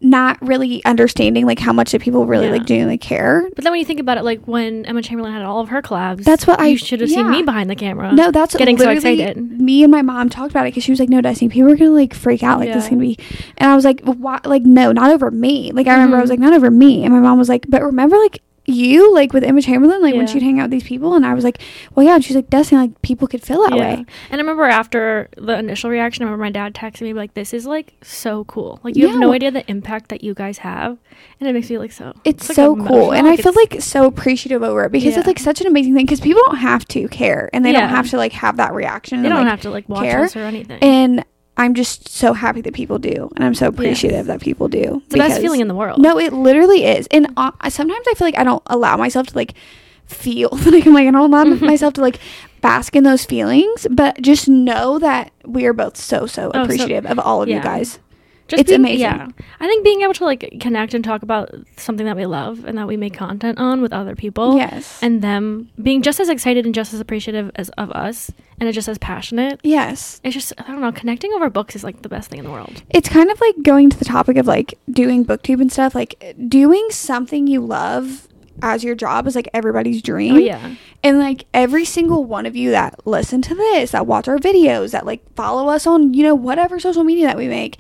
not really understanding like how much that people really Yeah. like genuinely care. But then when you think about it, like when Emma Chamberlain had all of her collabs, That's what I- should have seen me behind the camera. No, that's getting so excited. Me and my mom talked about it because she was like, "No, Destiny, people are gonna like freak out. Like this is gonna be," and I was like, "Why? Like, no, not over me." Like I remember I was Mhm. like, "Not over me," and my mom was like, "But remember, like." You like with Emma Chamberlain, like when she'd hang out with these people, and I was like, "Well, yeah." And she's like, "Destiny, like people could feel that way." And I remember after the initial reaction, I remember my dad texting me like, "This is like so cool. Like you have no idea the impact that you guys have, and it makes me like so. It's like, so cool, and I feel like so appreciative over it because Yeah. it's like such an amazing thing. Because people don't have to care, and they Yeah. don't have to like have that reaction. they and, don't like, have to like watch care. us or anything. And I'm just so happy that people do, and I'm so appreciative that people do. it's the best feeling in the world. No, it literally is. And uh, I- sometimes I feel like I don't allow myself to like feel like I'm like I don't allow myself to like bask in those feelings, but just know that we are both so so Oh, so- appreciative of all of you guys. Just it's being- amazing. Yeah, I think being able to like connect and talk about something that we love and that we make content on with other people, yes. and them being just as excited and just as appreciative as of us, and just as passionate. yes. It's just I don't know. Connecting over books is like the best thing in the world. It's kind of like going to the topic of like doing booktube and stuff. Like doing something you love as your job is like everybody's dream. Oh yeah, And like every single one of you that listen to this, that watch our videos, that like follow us on, you know, whatever social media that we make,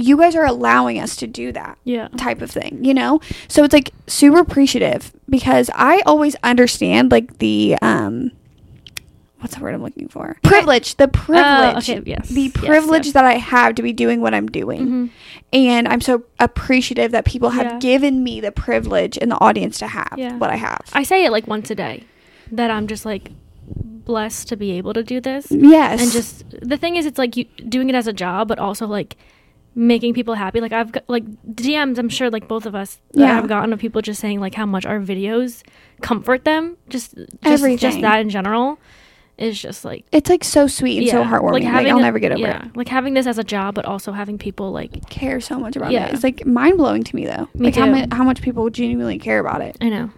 you guys are allowing us to do that yeah. type of thing, you know? So it's like super appreciative because I always understand like the um what's the word I'm looking for? Privilege, the privilege. Uh, okay, yes, The privilege yes. that I have to be doing what I'm doing. Mhm. And I'm so appreciative that people have Yeah. given me the privilege and the audience to have Yeah. what I have. I say it like once a day that I'm just like blessed to be able to do this. yes. And just the thing is, it's like you doing it as a job, but also like making people happy. Like I've got like DMs, I'm sure like both of us Yeah. I've gotten of people just saying like how much our videos comfort them. Just just, Everything. just that in general is just like it's like so sweet and so heartwarming. Like, I'll it- never get over yeah, it. Like having this as a job, but also having people like Care so much about Yeah. it. It's like mind blowing to me though. Me like how too. much how much people genuinely care about it. I know.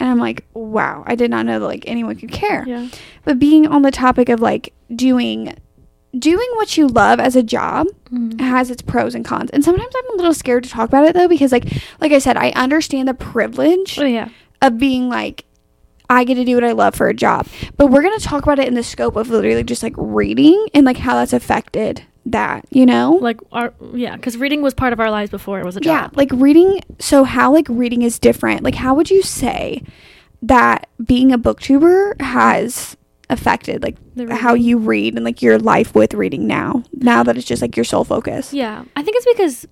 And I'm like, wow, I did not know that like anyone could care. Yeah. But being on the topic of like doing doing what you love as a job Mhm. has its pros and cons. And sometimes I'm a little scared to talk about it though because like like I said, I understand the privilege Oh yeah. of being like I get to do what I love for a job. But we're going to talk about it in the scope of literally just like reading and like how that's affected that, you know? Like our yeah, because reading was part of our lives before it was a job. yeah, like reading. So, how like reading is different? Like, how would you say that being a booktuber has affected like how you read and like your life with reading now? Now that it's just like your sole focus. Yeah, I think it's because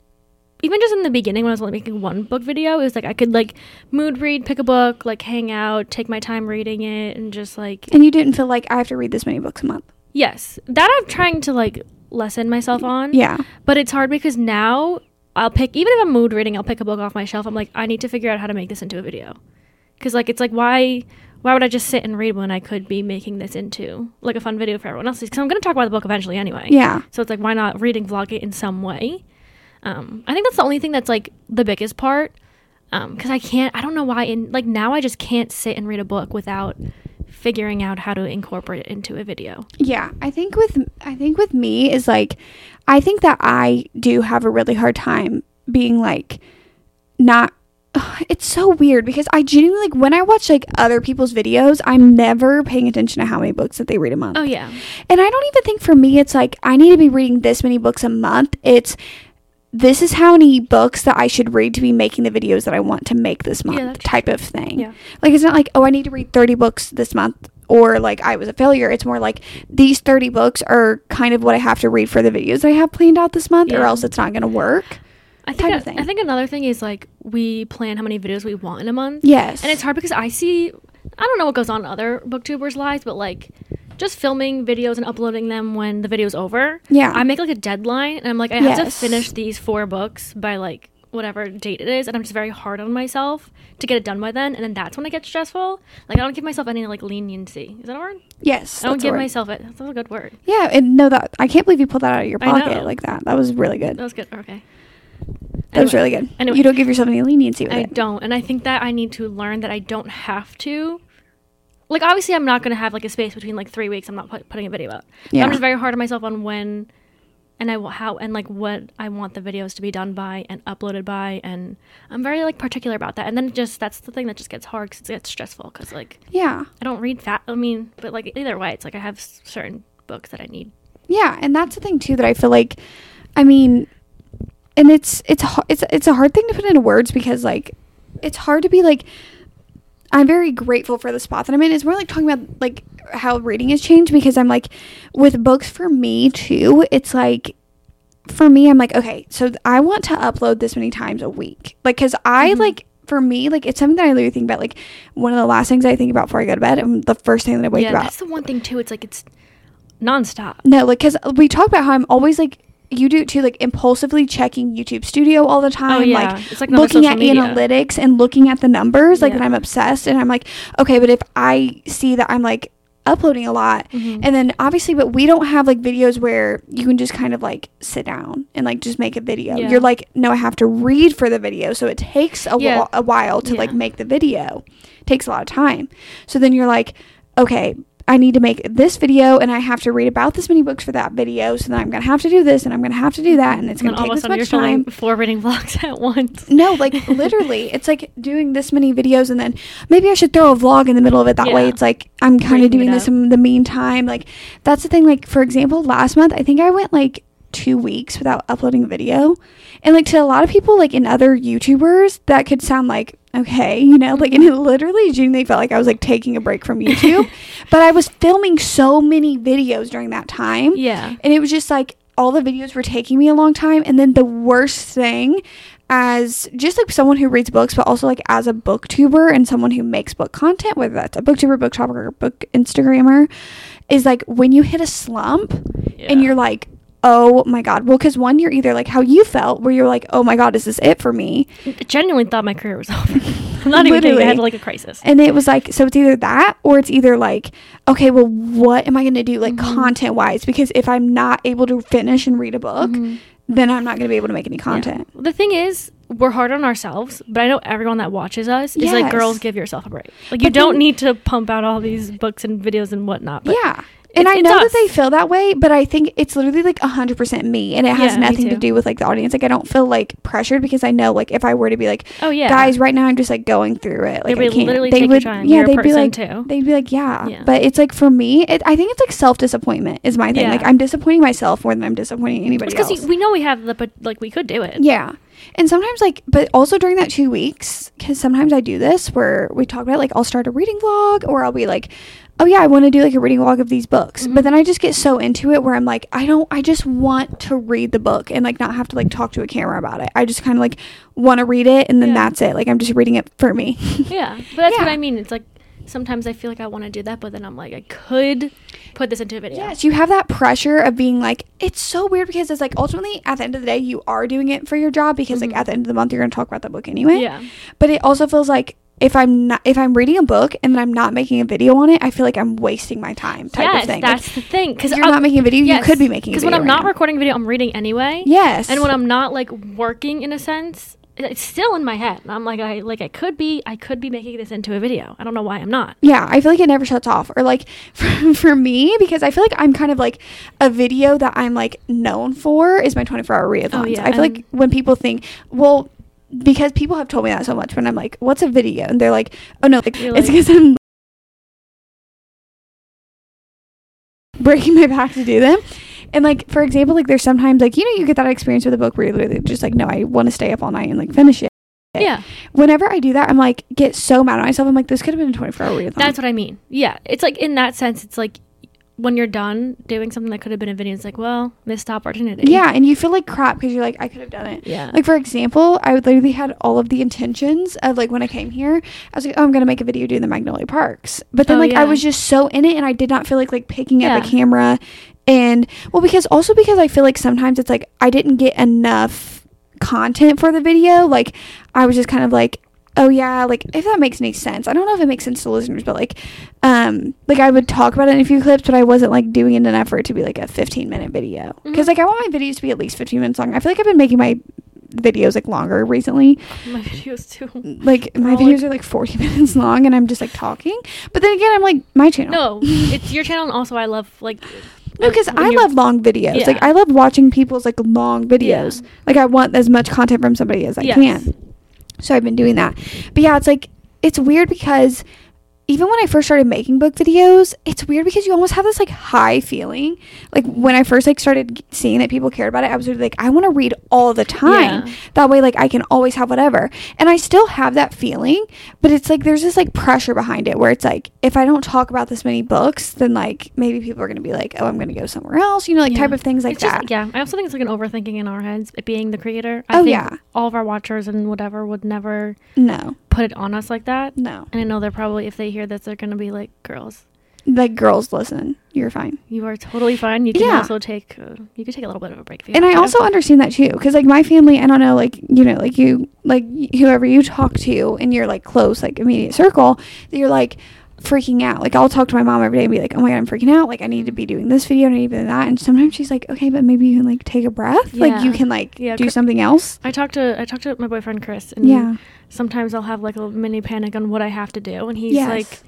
even just in the beginning when I was only making one book video, it was like I could like mood read, pick a book, like hang out, take my time reading it, and just like And you didn't feel like I have to read this many books a month. yes, that I'm trying to like lessen myself on. Yeah. But it's hard because now I'll pick even if I'm mood reading, I'll pick a book off my shelf. I'm like, I need to figure out how to make this into a video. Cause like it's like why why would I just sit and read when I could be making this into like a fun video for everyone else? Because I'm gonna talk about the book eventually anyway. Yeah. So it's like why not reading vlog it in some way? Um, I think that's the only thing that's like the biggest part. Um, because I can't I don't know why in like now I just can't sit and read a book without figuring out how to incorporate it into a video. Yeah, I think with I think with me is like I think that I do have a really hard time being like not it's so weird because I genuinely like when I watch like other people's videos, I'm never paying attention to how many books that they read a month. Oh yeah. And I don't even think for me it's like I need to be reading this many books a month. It's this is how many books that I should read to be making the videos that I want to make this month that's type of thing. Yeah. Like it's not like, oh, I need to read 30 books this month or like I was a failure. It's more like these 30 books are kind of what I have to read for the videos I have planned out this month or else it's not going to work. I think thing. I think another thing is like we plan how many videos we want in a month. Yes. And it's hard because I see I don't know what goes on in other booktubers' lives, but like just filming videos and uploading them when the video's over. Yeah. I make like a deadline and I'm like I have to finish these four books by like whatever date it is and I'm just very hard on myself to get it done by then and then that's when it gets stressful. Like I don't give myself any like leniency. Is that a word? yes. I don't give myself it. That's a good word. Yeah, and no that I can't believe you pulled that out of your pocket like that. That was really good. That was good. Okay. That was really good. Anyway. You don't give yourself any leniency with I it. don't, and I think that I need to learn that I don't have to. Like, obviously, I'm not gonna have like a space between like three weeks. I'm not put, putting a video out. Yeah. I'm just very hard on myself on when, and I will how and like what I want the videos to be done by and uploaded by, and I'm very like particular about that. And then just that's the thing that just gets hard because it gets stressful because like Yeah. I don't read fat. I mean, but like either way, it's like I have certain books that I need. Yeah, and that's the thing too that I feel like, I mean, and it's it's it's it's a hard thing to put into words because like, it's hard to be like. I'm very grateful for the spot that I'm in. It's more like talking about like how reading has changed because I'm like, with books for me too. It's like, for me, I'm like, okay, so I want to upload this many times a week, like, cause I Mhm. like. For me, like it's something that I literally think about. Like one of the last things I think about before I go to bed, and the first thing that I wake up. yeah, that's the one thing too. It's like it's nonstop. No, like because we talk about how I'm always like you do it too, like impulsively checking YouTube Studio all the time, Oh yeah, like it's like looking at media. analytics and looking at the numbers, like Yeah. and I'm obsessed. And I'm like, okay, but if I see that I'm like uploading a lot, Mhm. and then obviously, but we don't have like videos where you can just kind of like sit down and like just make a video. Yeah. You're like, no, I have to read for the video, so it takes a, a while to like make the video. takes a lot of time. So then you're like, okay, I need to make this video and I have to read about this many books for that video. So then I'm going to have to do this and I'm going to have to do that and it's going to take this much time. four reading vlogs at once. No, like literally, it's like doing this many videos and then maybe I should throw a vlog in the middle of it. That way it's like I'm kind of doing this in the meantime. Like that's the thing. Like for example, last month, I think I went like two weeks without uploading a video. And like to a lot of people, like in other YouTubers, that could sound like, okay, you know, like, and mm-hmm. it literally genuinely felt like I was like taking a break from YouTube. but I was filming so many videos during that time. Yeah. And it was just like all the videos were taking me a long time. And then the worst thing, as just like someone who reads books, but also like as a booktuber and someone who makes book content, whether that's a booktuber, book shopper, or book Instagrammer, is like when you hit a slump and you're like, oh my God. Well, because one, you're either like how you felt, where you're like, oh my God, is this it for me? I genuinely thought my career was over. I'm not even kidding. I had like a crisis. And it was like, so it's either that or it's either like, okay, well, what am I going to do, like Mhm. content wise? Because if I'm not able to finish and read a book, Mhm. then I'm not going to be able to make any content. Yeah. The thing is, we're hard on ourselves, but I know everyone that watches us is like, girls, give yourself a break. Like, you But don't then- need to pump out all these books and videos and whatnot. But yeah. And I know us. that they feel that way, but I think it's literally like 100% me and it has Yeah, nothing to do with like the audience. Like I don't feel like pressured because I know like if I were to be like, Oh yeah, guys, right now I'm just like going through it. Like They would can't. literally they would, yeah, You're they'd be like, too. they'd be like, yeah. Yeah. But it's like for me, it, I think it's like self disappointment is my thing. Yeah. Like I'm disappointing myself more than I'm disappointing anybody else. because we know we have the but like we could do it. Yeah. And sometimes, like, but also during that two weeks, because sometimes I do this where we talk about, like, I'll start a reading vlog or I'll be like, oh, yeah, I want to do like a reading vlog of these books. Mhm. But then I just get so into it where I'm like, I don't, I just want to read the book and like not have to like talk to a camera about it. I just kind of like want to read it and then Yeah. that's it. Like, I'm just reading it for me. Yeah, but that's what I mean. It's like sometimes I feel like I want to do that, but then I'm like I could put this into a video. Yes, you have that pressure of being like, it's so weird because it's like ultimately at the end of the day, you are doing it for your job because Mhm. like at the end of the month, you're going to talk about the book anyway. Yeah. but it also feels like if I'm not if I'm reading a book and then I'm not making a video on it, I feel like I'm wasting my time type yes, of thing. that's like, the thing. Because you're not making a video, you could be making a Because when I'm right not now. recording a video, I'm reading anyway. yes, And when I'm not like working in a sense, it's still in my head. I'm like I like I could be I could be making this into a video. I don't know why I'm not. yeah, I feel like it never shuts off. Or like for, for me, because I feel like I'm kind of like a video that I'm like known for is my 24 hour readathons. Oh, yeah, I feel like when people think, well, because people have told me that so much when I'm like, what's a video? And they're like, oh no, like, it's like- because I'm breaking my back to do them. And like for example, like there's sometimes like you know you get that experience with a book where you're literally just like no, I want to stay up all night and like finish it. Yeah. Whenever I do that, I'm like get so mad at myself. I'm like this could have been a 24 hour readathon. That's what I mean. Yeah. It's like in that sense, it's like when you're done doing something that could have been a video, it's like, well, missed opportunity. yeah, and you feel like crap because you're like I could have done it. Yeah. Like for example, I literally had all of the intentions of like when I came here, I was like, oh, I'm gonna make a video doing the Magnolia Parks. But then Oh, like I was just so in it, and I did not feel like like picking up Yeah. a camera, and well, because also because I feel like sometimes it's like I didn't get enough content for the video. Like I was just kind of like. Oh yeah, like if that makes any sense. I don't know if it makes sense to listeners, but like um like I would talk about it in a few clips, but I wasn't like doing it in an effort to be like a 15 minute video. Cuz Mhm. like I want my videos to be at least 15 minutes long. I feel like I've been making my videos like longer recently. my videos too. Like my all, like- videos are like 40 minutes long and I'm just like talking. But then again, I'm like my channel. No, it's your channel, and also I love like. No, because I love long videos. Yeah. Like I love watching people's like long videos. Yeah. Like I want as much content from somebody as I Yes. can. So I've been doing that. But yeah, it's like it's weird because even when I first started making book videos, it's weird because you almost have this like high feeling. Like when I first like started seeing that people cared about it, I was like, I want to read all the time. Yeah. That way, like I can always have whatever. And I still have that feeling, but it's like there's this like pressure behind it where it's like if I don't talk about this many books, then like maybe people are gonna be like, oh, I'm gonna go somewhere else. You know, like Yeah. type of things like It's just- that. yeah, I also think it's like an overthinking in our heads, it being the creator. I Oh, think yeah. all of our watchers and whatever would never No, put it on us like that. no. And I know they're probably, if they hear this, they're gonna be like, "Girls, Like girls, listen, you're fine. you are totally fine. You can Yeah. also take, uh, you can take a little bit of a break." And I to." also understand that too, because like my family, I don't know, like you know, like you, like whoever you talk to in your like close, like immediate circle, that you're like freaking out. Like I'll talk to my mom every day and be like, "Oh my god, I'm freaking out! Like I need to be doing this video, and I need to do that." And sometimes she's like, "Okay, but maybe you can like take a breath. Like you can like Yeah, do something else." I talked to I talked to my boyfriend Chris, and Yeah. sometimes I'll have like a mini panic on what I have to do, and he's Yes. like,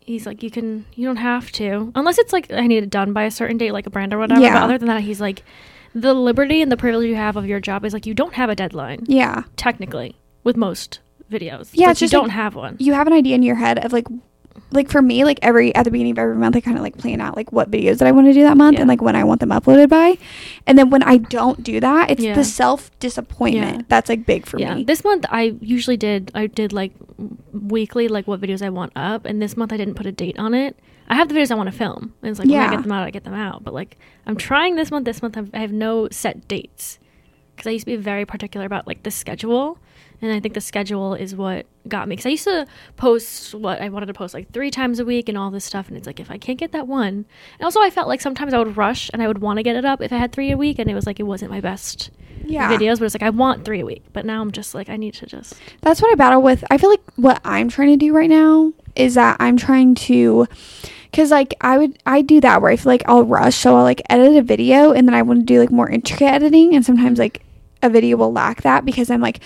he's like, you can, you don't have to, unless it's like I need it done by a certain date, like a brand or whatever. Yeah. But other than that, he's like, the liberty and the privilege you have of your job is like you don't have a deadline Yeah. technically with most videos. Yeah, Like, you just, don't have one. you have an idea in your head of like like for me like every at the beginning of every month i kind of like plan out like what videos that i want to do that month Yeah. and like when i want them uploaded by and then when i don't do that it's Yeah. the self disappointment Yeah. that's like big for yeah, me this month I usually did I did like weekly like what videos I want up, and this month I didn't put a date on it. I have the videos I want to film, and it's like when I get them out, I get them out. But like I'm trying this month. This month I've, I have no set dates because I used to be very particular about like the schedule, and I think the schedule is what got me. Because I used to post what I wanted to post like three times a week and all this stuff, and it's like if I can't get that one, and also I felt like sometimes I would rush and I would want to get it up if I had three a week, and it was like it wasn't my best yeah videos, but it's like I want three a week. But now I'm just like I need to just that's what i battle with i feel like what i'm trying to do right now is that i'm trying to because like i would i do that where i feel like i'll rush so i'll like edit a video and then i want to do like more intricate editing and sometimes like a video will lack that because I'm like,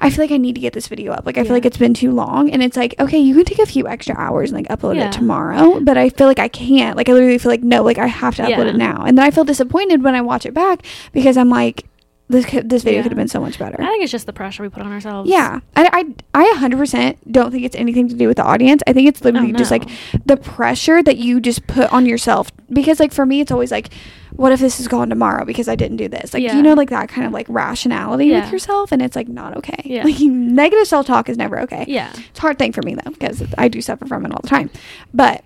I feel like I need to get this video up. Like, I Yeah. feel like it's been too long. And it's like, okay, you can take a few extra hours and like upload Yeah. it tomorrow. But I feel like I can't. Like, I literally feel like, no, like I have to upload Yeah. it now. And then I feel disappointed when I watch it back because I'm like, this, could, this video Yeah. could have been so much better. I think it's just the pressure we put on ourselves. Yeah, I, I, I 100% don't think it's anything to do with the audience. I think it's literally Oh, just like the pressure that you just put on yourself. Because like for me, it's always like, what if this is gone tomorrow because I didn't do this? Like Yeah. you know, like that kind of like rationality Yeah. with yourself, and it's like not okay. Yeah. Like negative self talk is never okay. Yeah. It's a hard thing for me though because I do suffer from it all the time, but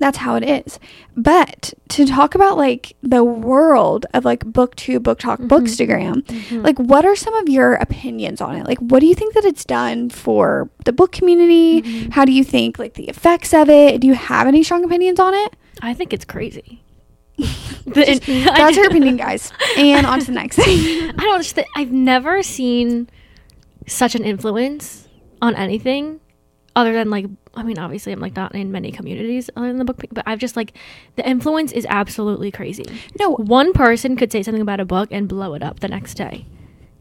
that's how it is. But to talk about like the world of like booktube, BookTok, Mhm. bookstagram, Mhm. like what are some of your opinions on it like what do you think that it's done for the book community Mhm. how do you think like the effects of it do you have any strong opinions on it I think it's crazy. Just- that's her opinion guys and on to the next thing I don't I've never seen such an influence on anything other than like I mean obviously I'm like not in many communities other than the book but I've just like the influence is absolutely crazy. no One person could say something about a book and blow it up the next day.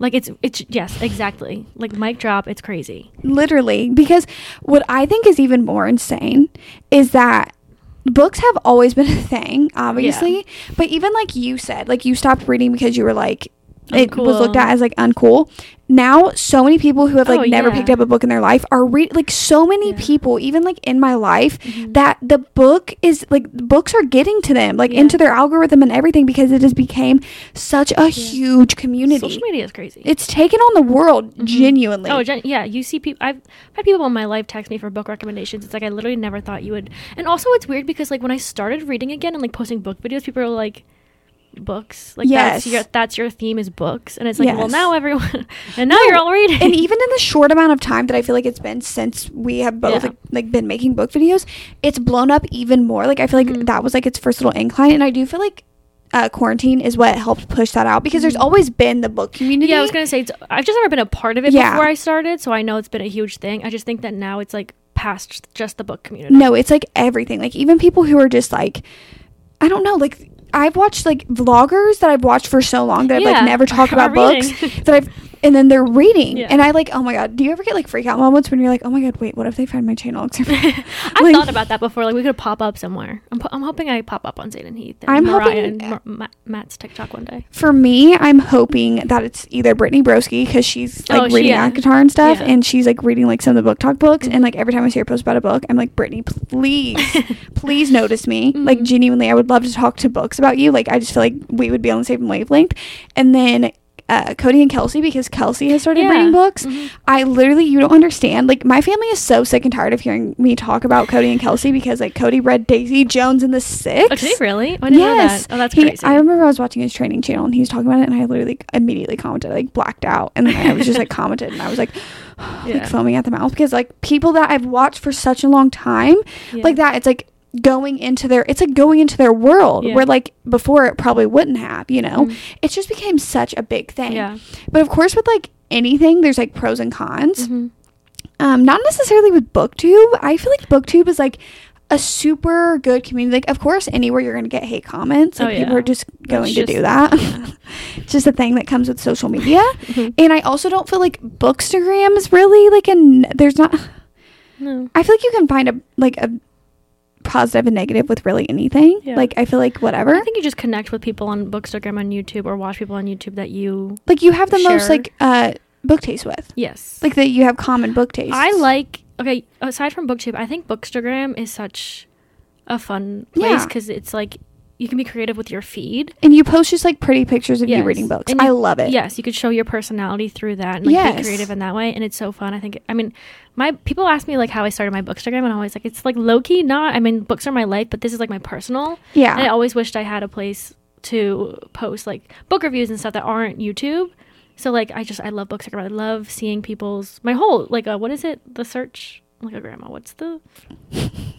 Like it's it's yes, exactly. Like mic drop, it's crazy. literally because what i think is even more insane is that books have always been a thing obviously but even like you said like you stopped reading because you were like it was looked at as like uncool now so many people who have like Oh, never yeah. picked up a book in their life are read like so many Yeah. people even like in my life Mhm. that the book is like books are getting to them like Yeah. into their algorithm and everything because it has became such a huge community Social media is crazy. it's taken on the world Mhm. genuinely Oh, gen- yeah. You see people. I've had people in my life text me for book recommendations. It's like I literally never thought you would. And also, it's weird because like when I started reading again and like posting book videos, people are like, "Books, like Yes. that's your that's your theme is books." And it's like, well, now everyone, and now No, you're all reading. and even in the short amount of time that I feel like it's been since we have both Yeah. like, like been making book videos, it's blown up even more. Like I feel like Mhm. that was like its first little incline, and I do feel like uh, quarantine is what helped push that out because there's Mhm. always been the book community. yeah, I was gonna say it's, I've just never been a part of it Yeah. before I started, so I know it's been a huge thing. I just think that now it's like past just the book community. no, it's like everything. Like even people who are just like, I don't know, like. I've watched like vloggers that I've watched for so long that I've Yeah, like never talked about books that I've and then they're reading Yeah. and I like oh my god do you ever get like freak out moments when you're like oh my god wait what if they find my channel I've Like- thought about that before. Like we could pop up somewhere. I'm, po- I'm hoping I pop up on Zayden Heath. And I'm Mariah hoping- Mar- Ma- Matt's TikTok one day. For me, I'm hoping that it's either Brittany Broski because she's like Oh, she- reading yeah. at guitar and stuff, Yeah. and she's like reading like some of the BookTok books, Mhm. and like every time I see her post about a book, I'm like Brittany, please, please notice me. Like Mhm. genuinely, I would love to talk to books about you. Like I just feel like we would be on the same wavelength. And then uh, Cody and Kelsey because Kelsey has started Yeah. reading books. Mhm. I literally, you don't understand. Like, my family is so sick and tired of hearing me talk about Cody and Kelsey because, like, Cody read Daisy Jones and the Six. Oh, did he really? Oh, I didn't know that. Oh, that's He- crazy. I remember I was watching his training channel and he was talking about it, and I literally immediately commented, like blacked out, and then I was just like commented, and I was like, like foaming at the mouth because like people that I've watched for such a long time, Yeah. like that, it's like going into their, it's like going into their world Yeah. where like before it probably wouldn't have, you know, Mhm. it just became such a big thing. Yeah. But of course, with like anything, there's like pros and cons. Mhm. Um, not necessarily with BookTube. I feel like BookTube is like a super good community. Like, of course, anywhere you're gonna get hate comments, like Oh, people yeah. are just going to do that. yeah. it's just a thing that comes with social media. Mhm. And I also don't feel like Bookstagram is really like an. There's not. No. I feel like you can find a like a positive and negative with really anything. Yeah. Like I feel like whatever. I think you just connect with people on Bookstagram on YouTube or watch people on YouTube that you. like you have the most like uh book taste with. Yes. Like that you have common book taste. I like. Okay, aside from BookTube, I think Bookstagram is such a fun place Yeah. because it's like you can be creative with your feed. and you post just like pretty pictures of you reading books. And I you- love it. Yes, you could show your personality through that and like Yes. be creative in that way, and it's so fun. I think. I mean, my people ask me like how I started my Bookstagram, and I'm always like, it's like low key. Not. I mean, books are my life, but this is like my personal. Yeah. And I always wished I had a place to post like book reviews and stuff that aren't YouTube. So like I just I love Bookstagram. I love seeing people's my whole like uh, what is it the search like a grandma what's the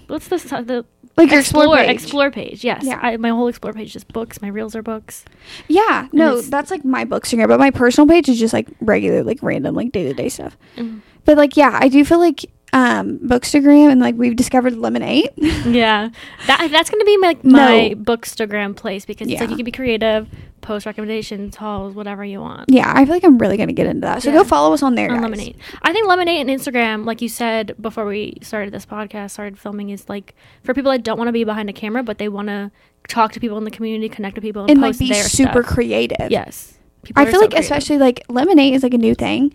what's the the like your explore, page. explore page yes Yeah. I, my whole explore page is just books my reels are books Yeah, no, that's like my book singer, but my personal page is just like regular, like random, like day to day stuff. Mm. But like, yeah, I do feel like um Bookstagram and like we've discovered Lemon8. yeah, that that's gonna be like my No. Bookstagram place because it's like you can be creative, post recommendations, hauls, whatever you want. yeah, I feel like I'm really gonna get into that. So Yeah. go follow us on there. on. Lemon8. I think Lemon8 and Instagram, like you said before we started this podcast, started filming, is like for people that don't want to be behind a camera, but they want to talk to people in the community, connect to people, and, And like post be their super stuff. creative. Yes, People I feel so like creative. especially like Lemon8 is like a new thing,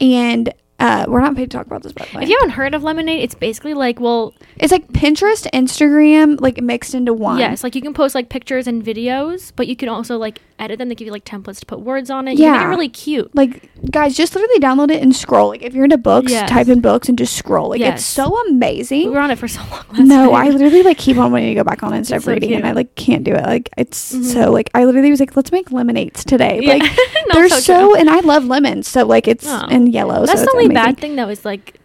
and uh, we're not paid to talk about this, by the way. If you haven't heard of Lemon8, it's basically like well, It's like Pinterest, Instagram, like mixed into one. yes, like you can post like pictures and videos, but you can also like edit them. They give you like templates to put words on it. You Yeah. it really cute. Like guys, just literally download it and scroll. Like if you're into books, Yes. type in books and just scroll. Like Yes. it's so amazing. We were on it for so long. Last No, I literally like keep on wanting to go back on and start so reading, and. I like can't do it. Like it's Mhm. so like I literally was like, let's make lemonades today. Yeah. Like No, they're so so, and I love lemons, so like it's Oh. in yellow. That's so only amazing. bad thing though is like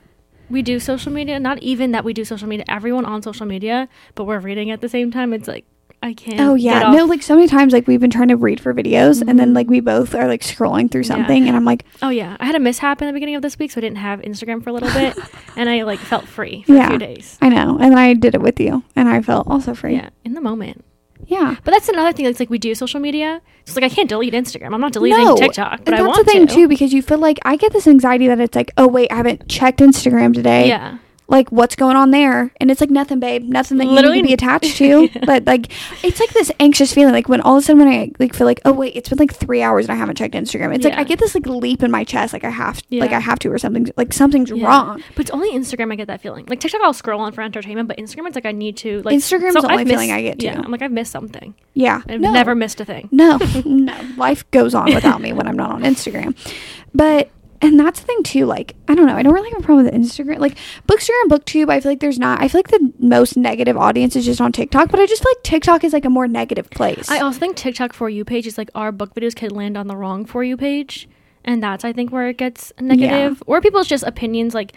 we do social media. Not even that we do social media. Everyone on social media, but we're reading at the same time. It's like I can't. Oh yeah, no, like so many times like we've been trying to read for videos, and then Mhm. like we both are like scrolling through Yeah. something, and I'm like, Oh yeah, I had a mishap in the beginning of this week, so I didn't have Instagram for a little bit, and I like felt free for a Yeah. few days. I know, and I did it with you, and I felt also free. Yeah, in the moment. Yeah. But that's another thing. It's like we do social media. It's like I can't delete Instagram. I'm not deleting No, TikTok, but I that's want the thing to. too because you feel like I get this anxiety that it's like, oh wait, I haven't checked Instagram today. Yeah. Like what's going on there? And it's like nothing, babe. Nothing that you Literally- need to be attached to. Yeah. But like, it's like this anxious feeling. Like when all of a sudden when I like feel like, oh wait, it's been like three hours and I haven't checked Instagram. It's like I get this like leap in my chest, like I have, like I have to or something. Like something's Yeah. wrong. But it's only Instagram I get that feeling. Like TikTok, I'll scroll on for entertainment, but Instagram, it's like I need to. Like Instagram's the I've only feeling I get, Yeah. I'm like I've missed something. Yeah. I've No. never missed a thing. No, no. Life goes on without me when I'm not on Instagram. But and that's the thing too, like, I don't know, I don't really have a problem with Instagram. Like Bookstagram and Booktube, I feel like there's not I feel like the most negative audience is just on TikTok, but I just feel like TikTok is like a more negative place. I also think TikTok for you page is like our book videos could land on the wrong for you page, and that's I think where it gets negative. Or people's just opinions like.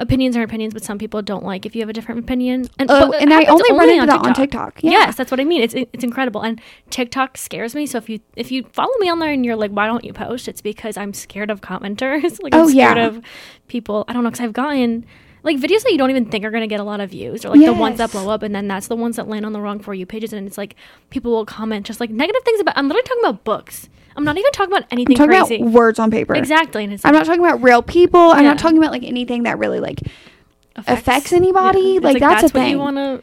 Opinions are opinions, but some people don't like if you have a different opinion. And, Oh, and I only run into that on TikTok. Yeah. Yes, that's what I mean. It's it's incredible, and TikTok scares me. So if you if you follow me on there and you're like, why don't you post? It's because I'm scared of commenters. like I'm Oh, scared yeah. of people. I don't know because I've gotten like videos that you don't even think are going to get a lot of views, or like the ones that blow up, and then that's the ones that land on the wrong for you pages, and it's like people will comment just like negative things about. I'm literally talking about books. I'm not even talking about anything I'm talking crazy. about words on paper. exactly, and it's I'm not talking about real people. I'm not talking about like anything that really like affects, affects anybody. It's Like, that's a what you want to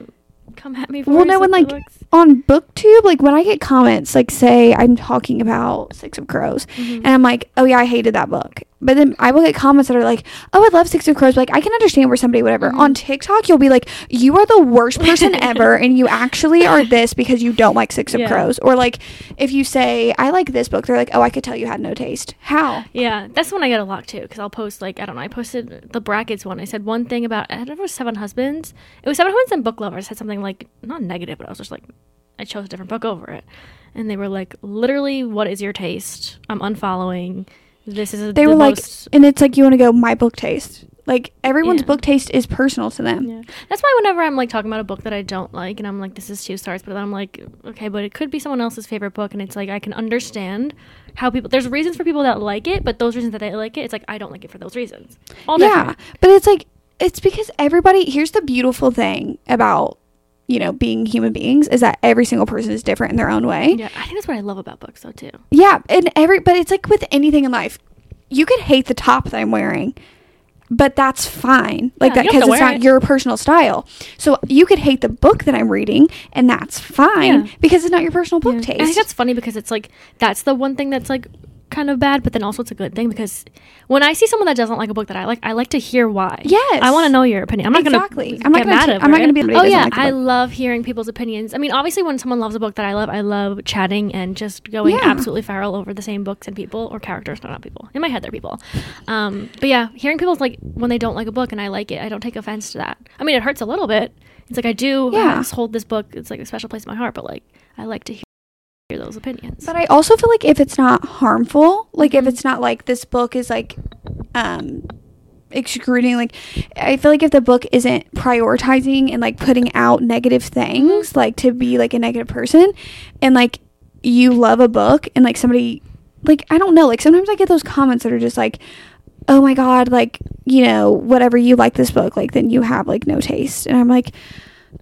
come at me for. Well, no, when like like on BookTube, like when I get comments, like say I'm talking about Six of Crows, Mhm. and I'm like, oh yeah, I hated that book. But then I will get comments that are like, oh, I love Six of Crows. But, like I can understand where somebody, whatever. Mhm. On TikTok, you'll be like, you are the worst person ever, and you actually are this because you don't like Six of Yeah. Crows. Or like if you say I like this book, they're like, oh, I could tell you had no taste. How? Yeah, that's when I get a lot too. Because I'll post like I don't know. I posted the brackets one. I said one thing about I don't know it was Seven Husbands. It was Seven Husbands and Book Lovers. Said something like not negative, but I was just like I chose a different book over it, and they were like literally, "What is your taste? I'm unfollowing. This is They the were like, and it's like you want to go my book taste. Like everyone's Yeah. book taste is personal to them. Yeah. That's why whenever I'm like talking about a book that I don't like and I'm like, this is two stars, but then I'm like, okay, but it could be someone else's favorite book. And it's like, I can understand how people, there's reasons for people that like it, but those reasons that they like it, it's like, I don't like it for those reasons. All yeah different. but it's like it's because everybody here's the beautiful thing about you know being human beings is that every single person is different in their own way Yeah. I think that's what I love about books though, too. yeah and every but it's like with anything in life you could hate the top that i'm wearing but that's fine like Yeah, that you don't have because it's not it. your personal style so you could hate the book that i'm reading and that's fine Yeah. because it's not your personal book Yeah. taste I think that's funny because it's like, that's the one thing that's like kind of bad, but then also it's a good thing because when I see someone that doesn't like a book that I like, I like to hear why. Yes. I want to know your opinion. I'm not Exactly. gonna I'm not get gonna mad t- I'm not gonna be Oh yeah, like I love hearing people's opinions. I mean, obviously, when someone loves a book that I love, I love chatting and just going Yeah. absolutely feral over the same books and people or characters. No, not people. In my head, they're people. Um, but yeah, hearing people's like when they don't like a book and I like it, I don't take offense to that. I mean, it hurts a little bit. It's like I do Yeah. yeah. hold this book. It's like a special place in my heart, but like I like to hear, those opinions. But I also feel like if it's not harmful, like if it's not like this book is like um excluding like I feel like if the book isn't prioritizing and like putting out negative things like to be like a negative person and like you love a book and like somebody like I don't know like sometimes I get those comments that are just like oh my god, like you know whatever you like this book, like then you have like no taste. And I'm like,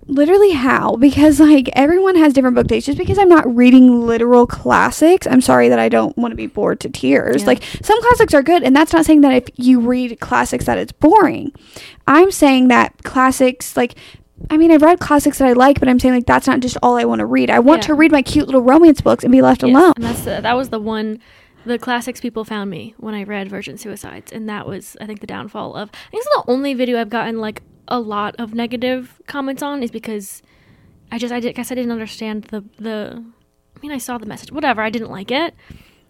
literally how? Because like everyone has different book tastes. Just because I'm not reading literal classics, I'm sorry that I don't want to be bored to tears. Yeah. Like some classics are good, and that's not saying that if you read classics that it's boring. I'm saying that classics like. I mean, I've read classics that I like, but I'm saying like that's not just all I want to read. I want Yeah. to read my cute little romance books and be left Yes, alone. And that's the, that was the one, the classics people found me when I read Virgin Suicides, and that was I think the downfall of. I think it's the only video I've gotten like a lot of negative comments on is because I just I did, guess I didn't understand the the. I mean, I saw the message, whatever. I didn't like it,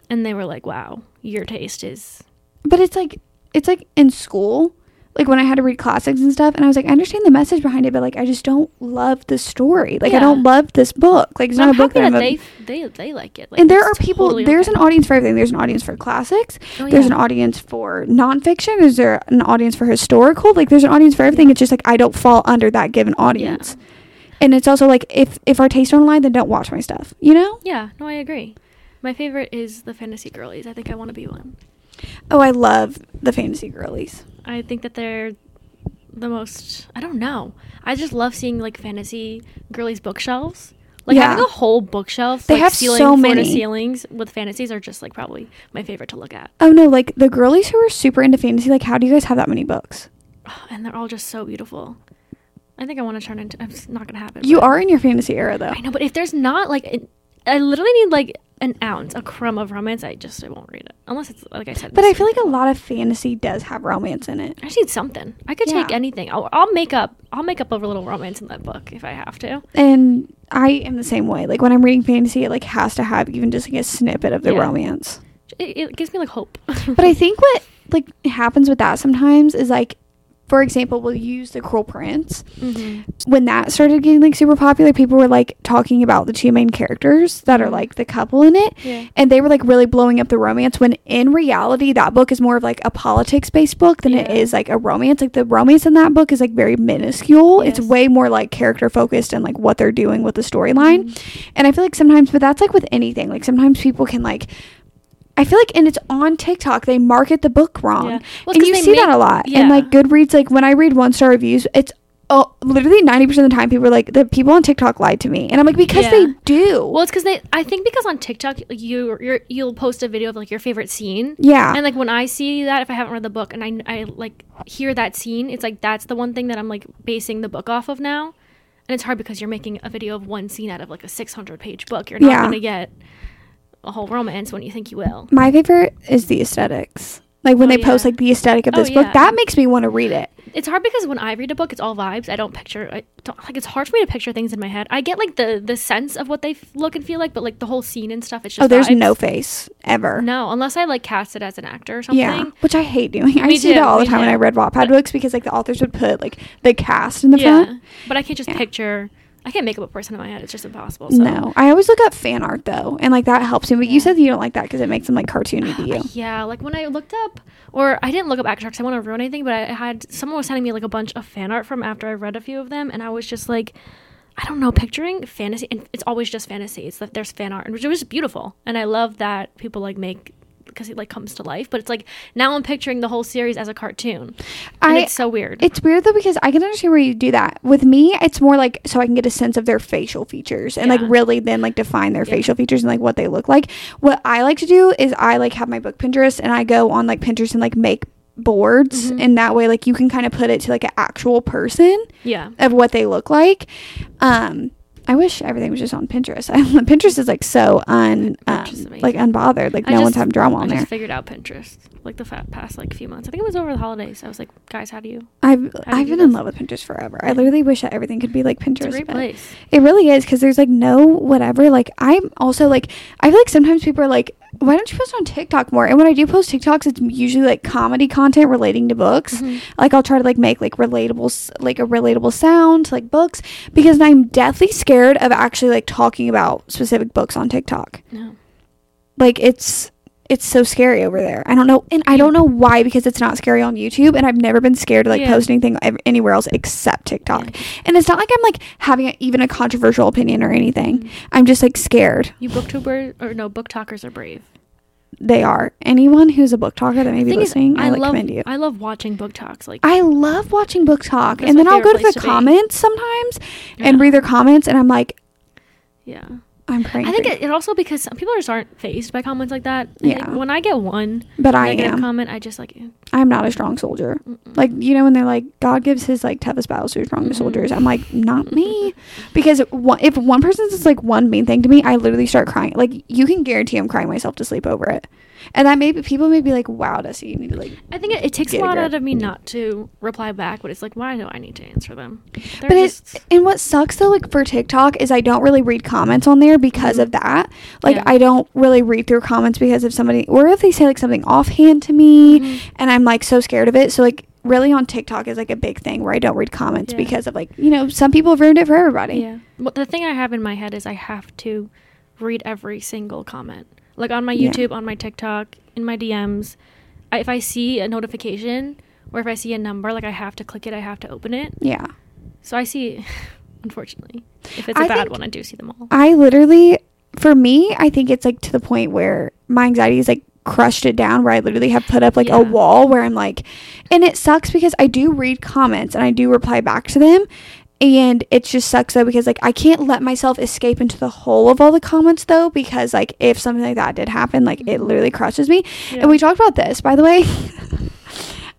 and they were like, "Wow, your taste is." but it's like it's like in school like when i had to read classics and stuff and i was like i understand the message behind it but like i just don't love the story. Like i don't love this book. Like it's And not I'm a book that, that they they they like it. Like, and there are people totally there's okay. an audience for everything. There's an audience for classics. Oh, there's an audience for nonfiction. Is there an audience for historical? Like there's an audience for everything. It's just like i don't fall under that given audience. And it's also like if if our tastes don't align then don't watch my stuff you know? Yeah, no, I agree. My favorite is the fantasy girlies. I think I want to be one. oh i love the fantasy girlies I think that they're the most. I don't know. I just love seeing like fantasy girlies bookshelves. Like Yeah. having a whole bookshelf. They like, have ceiling, so many. ceilings with fantasies are just like probably my favorite to look at. oh no like the girlies who are super into fantasy like how do you guys have that many books And they're all just so beautiful. I think I want to turn into. It's not gonna happen. you but- are in your fantasy era though I know, but if there's not like, it, I literally need like an ounce, a crumb of romance. I just I won't read it unless it's like I said. But I feel like a lot of fantasy does have romance in it. I just need something. I could take anything. I'll, I'll make up. I'll make up a little romance in that book if I have to. And I am the same way. Like when I'm reading fantasy, it like has to have even just like a snippet of the Yeah. romance. It, it gives me like hope. But I think what like happens with that sometimes is like for example, we'll use the Cruel Prince. hmm When that started getting like super popular, people were like talking about the two main characters that are Mhm. like the couple in it. Yeah. And they were like really blowing up the romance when in reality that book is more of like a politics based book than it Yeah. is like a romance. Like the romance in that book is like very minuscule. It's way more like character focused and like what they're doing with the storyline. Mhm. And I feel like sometimes, but that's like with anything. Like sometimes people can like, I feel like, and it's on TikTok. They market the book wrong, Yeah. Well, and you see that a lot. yeah. And like Goodreads, like when I read one star reviews, it's oh, literally ninety percent of the time people are like the people on TikTok lied to me, and I'm like because Yeah. they do. Well, it's because they. I think because on TikTok you you're, you'll post a video of like your favorite scene. yeah, And like when I see that, if I haven't read the book and I, I like hear that scene, it's like that's the one thing that I'm like basing the book off of now. And it's hard because you're making a video of one scene out of like a 600 page book. You're not Yeah. going to get a whole romance when you think you will. my favorite is the aesthetics. Like when Oh, they post like the aesthetic of Oh, this book, yeah. that makes me want to read it. It's hard because when I read a book, it's all vibes. I don't picture. I don't like. It's hard for me to picture things in my head. I get like the the sense of what they f- look and feel like, but like the whole scene and stuff. It's just oh, there's vibes. no face ever. no unless I like cast it as an actor or something. Yeah, which I hate doing. I Me used to do too, that all the me time when. I read Wattpad books because like the authors would put like the cast in the yeah, front. but I can't just Yeah. picture. I can't make up a person in my head. It's just impossible. So. No, I always look up fan art though, and like that helps me. But you said that you don't like that because it makes them like cartoony to you. Yeah, like when I looked up, or I didn't look up actors because I want to ruin anything, but I had someone was sending me like a bunch of fan art from after I read a few of them, and I was just like, I don't know, picturing fantasy, and it's always just fantasy. It's that there's fan art, and which was beautiful, and I love that people like make because it like comes to life. But it's like now I'm picturing the whole series as a cartoon, I it's so weird. It's weird though because I can understand where you do that. With me, it's more like so I can get a sense of their facial features and Yeah. like really then like define their Yeah. facial features and like what they look like. What I like to do is I like have my book Pinterest and I go on like Pinterest and like make boards Mhm. and that way like you can kind of put it to like an actual person yeah, of what they look like. Um I wish everything was just on Pinterest. Pinterest is like so un um, Pinterest is amazing. like unbothered. Like I no one's having drama I on just there. figured out Pinterest like the past like few months. I think it was over the holidays. I was like, guys, how do you? I've do I've been in love with Pinterest forever. I literally wish that everything could be like Pinterest. It's a great place. It really is because there's like no whatever. Like I'm also like I feel like sometimes people are like, why don't you post on TikTok more? And when I do post TikToks, it's usually like comedy content relating to books. Mhm. Like I'll try to like make like relatable like a relatable sound to like books because I'm deathly scared of actually like talking about specific books on TikTok. No. Like it's it's so scary over there. I don't know, and I don't know why because it's not scary on YouTube, and I've never been scared to like Yeah. post anything ev- anywhere else except TikTok. Yeah. And it's not like I'm like having a, even a controversial opinion or anything. Mhm. I'm just like scared. You booktubers or no BookTokers are brave. they are. Anyone who's a BookToker that may be Thing is, listening, I, like love commend you. I love watching BookToks. Like I love watching BookTok, and then I'll go to the to be. comments sometimes and read their comments, and I'm like, yeah. I'm praying. I think it, it also because some people just aren't phased by comments like that. Yeah. when I get one but I am. comment, I just like eh, I'm not a strong soldier. mm-mm. Like you know when they're like God gives his like toughest battles to his strongest Mhm. soldiers. I'm like not me, because one, if one person says like one mean thing to me, I literally start crying. Like you can guarantee I'm crying myself to sleep over it, and that maybe people may be like, "Wow, Desi, you need to like." I think it, it takes a Get a lot out of me not to reply back, but it's like, why do I need to answer them? They're But it's and what sucks though, like for TikTok, is I don't really read comments on there because Mhm. of that. Like Yeah. I don't really read through comments because if somebody, or if they say like something offhand to me, Mhm. and I'm like so scared of it. So like really on TikTok is like a big thing where I don't read comments Yeah. because of like you know some people have ruined it for everybody. Yeah. Well, the thing I have in my head is I have to read every single comment. Like on my Yeah. YouTube, on my TikTok, in my DMs. I, if I see a notification or if I see a number, like I have to click it, I have to open it. Yeah. So I see, unfortunately, if it's a I bad one, I do see them all. I literally, for me, I think it's like to the point where my anxiety is like crushed it down where I literally have put up like Yeah. a wall where I'm like, and it sucks because I do read comments and I do reply back to them. And it just sucks though because like I can't let myself escape into the whole of all the comments though because like if something like that did happen, like it mm-hmm. literally crushes me. Yeah. And we talked about this, by the way.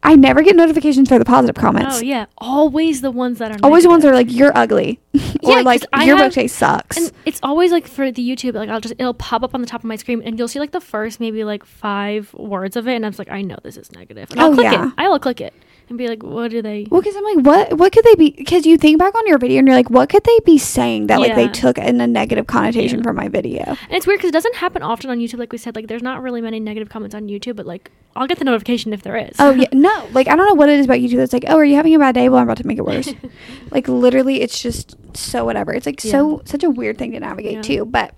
I never get notifications for the positive comments. Oh yeah, always the ones that are Always the ones that are like you're ugly, or like 'cause I your have- book taste sucks. And it's always like for the YouTube, like I'll just it'll pop up on the top of my screen, and you'll see like the first maybe like five words of it, and I was like, I know this is negative, and I'll Oh, click yeah. it. I'll click it and be like, what do they? Well, because I'm like, what? What could they be? Because you think back on your video and you're like, what could they be saying that like they Yeah. took in a negative connotation from my video? And it's weird because it doesn't happen often on YouTube. Like we said, like there's not really many negative comments on YouTube, but like I'll get the notification if there is. Oh yeah, no. Like I don't know what it is about YouTube that's like, oh, are you having a bad day? Well, I'm about to make it worse. like literally, it's just so whatever. It's like so such a weird thing to navigate Yeah. too. But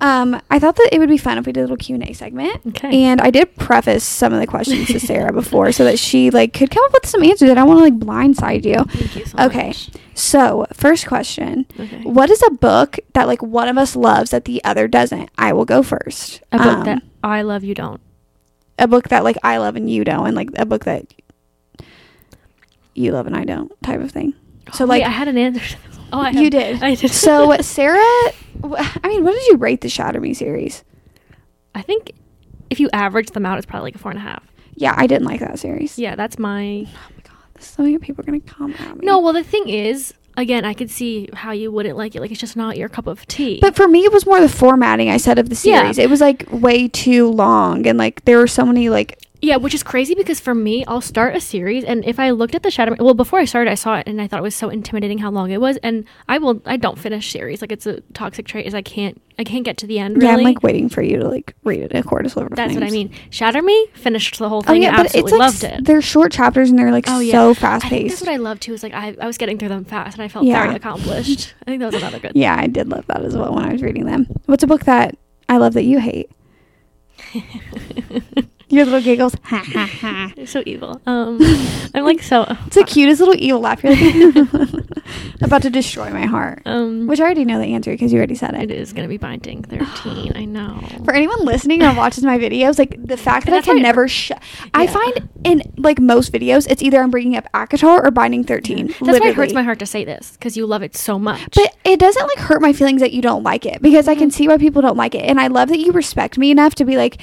um, I thought that it would be fun if we did a little Q and A segment. Okay. And I did preface some of the questions to Sara before so that she like could come up with some answers. I don't want to like blindside you. Thank you so Okay. much. So first question. Okay. What is a book that like one of us loves that the other doesn't? I will go first. A book Um, that I love, you don't. a book that like I love and you don't, and like a book that you love and I don't type of thing. So Oh, like wait, I had an answer. Oh, I you have- did. I did. so Sara, I mean, what did you rate the Shatter Me series? I think if you average them out, it's probably like a four and a half. Yeah, I didn't like that series. Yeah, that's my. Oh my god, this is something that people are gonna comment at me. No, well, the thing is, again, I could see how you wouldn't like it. Like, it's just not your cup of tea. But for me, it was more the formatting I said of the Yeah. series. It was like way too long, and like there were so many like Yeah, which is crazy because for me, I'll start a series, and if I looked at the Shadow, well, before I started, I saw it and I thought it was so intimidating how long it was, and I will, I don't finish series. Like it's a toxic trait, is I can't, I can't get to the end. Really. yeah. I'm like waiting for you to like read it. A Chorus Over That's what I mean. Shatter Me finished the whole thing. Oh thing yeah, and but it's like loved it. they're short chapters and they're like Oh, yeah. so fast paced. That's what I love too. Is like I, I was getting through them fast, and I felt Yeah. very accomplished. I think that was another good. Yeah, I did love that as well when I was reading them. What's a book that I love that you hate? Your little giggles. Ha ha ha. You're so evil. Um, I'm like so. It's the cutest little evil laugh. You're like about to destroy my heart. Um, Which I already know the answer because you already said it it. is gonna be binding thirteen. I know. For anyone listening or watches my videos, like the fact that I can never shut. I find in like most videos, it's either I'm bringing up ACOTAR or Binding Thirteen. That's why it hurts my heart to say this because you love it so much. But it doesn't like hurt my feelings that you don't like it because I Mm-hmm. can see why people don't like it, and I love that you respect me enough to be like,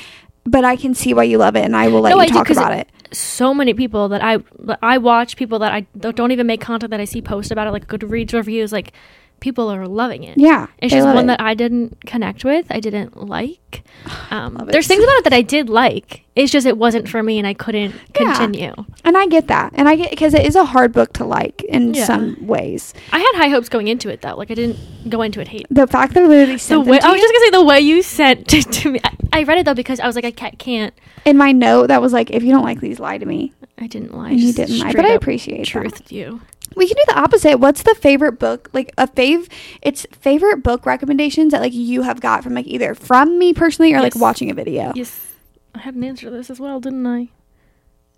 but I can see why you love it, and I will let No, you I do, about it- it. so many people that I I watch, people that I don't don't even make content that I see post about it, like Goodreads reviews, like people are loving it. Yeah, It's just one it. that I didn't connect with. I didn't like. Um, there's things about it that I did like. It's just it wasn't for me, and I couldn't Yeah. continue. and I get that, and I get because it is a hard book to like in Yeah. some ways. I had high hopes going into it though. Like I didn't go into it hate. The fact they're literally The sent them way to I was just gonna say the way you sent it to me. I, I read it though because I was like I can't. can't. in my note that was like, if you don't like these, lie to me. I didn't lie. And you didn't lie, but I appreciate that. truth to you. We can do the opposite. What's the favorite book? Like a fave, it's favorite book recommendations that like you have got from like either from me personally or like watching a video. Yes, I had an answer to this as well, didn't I?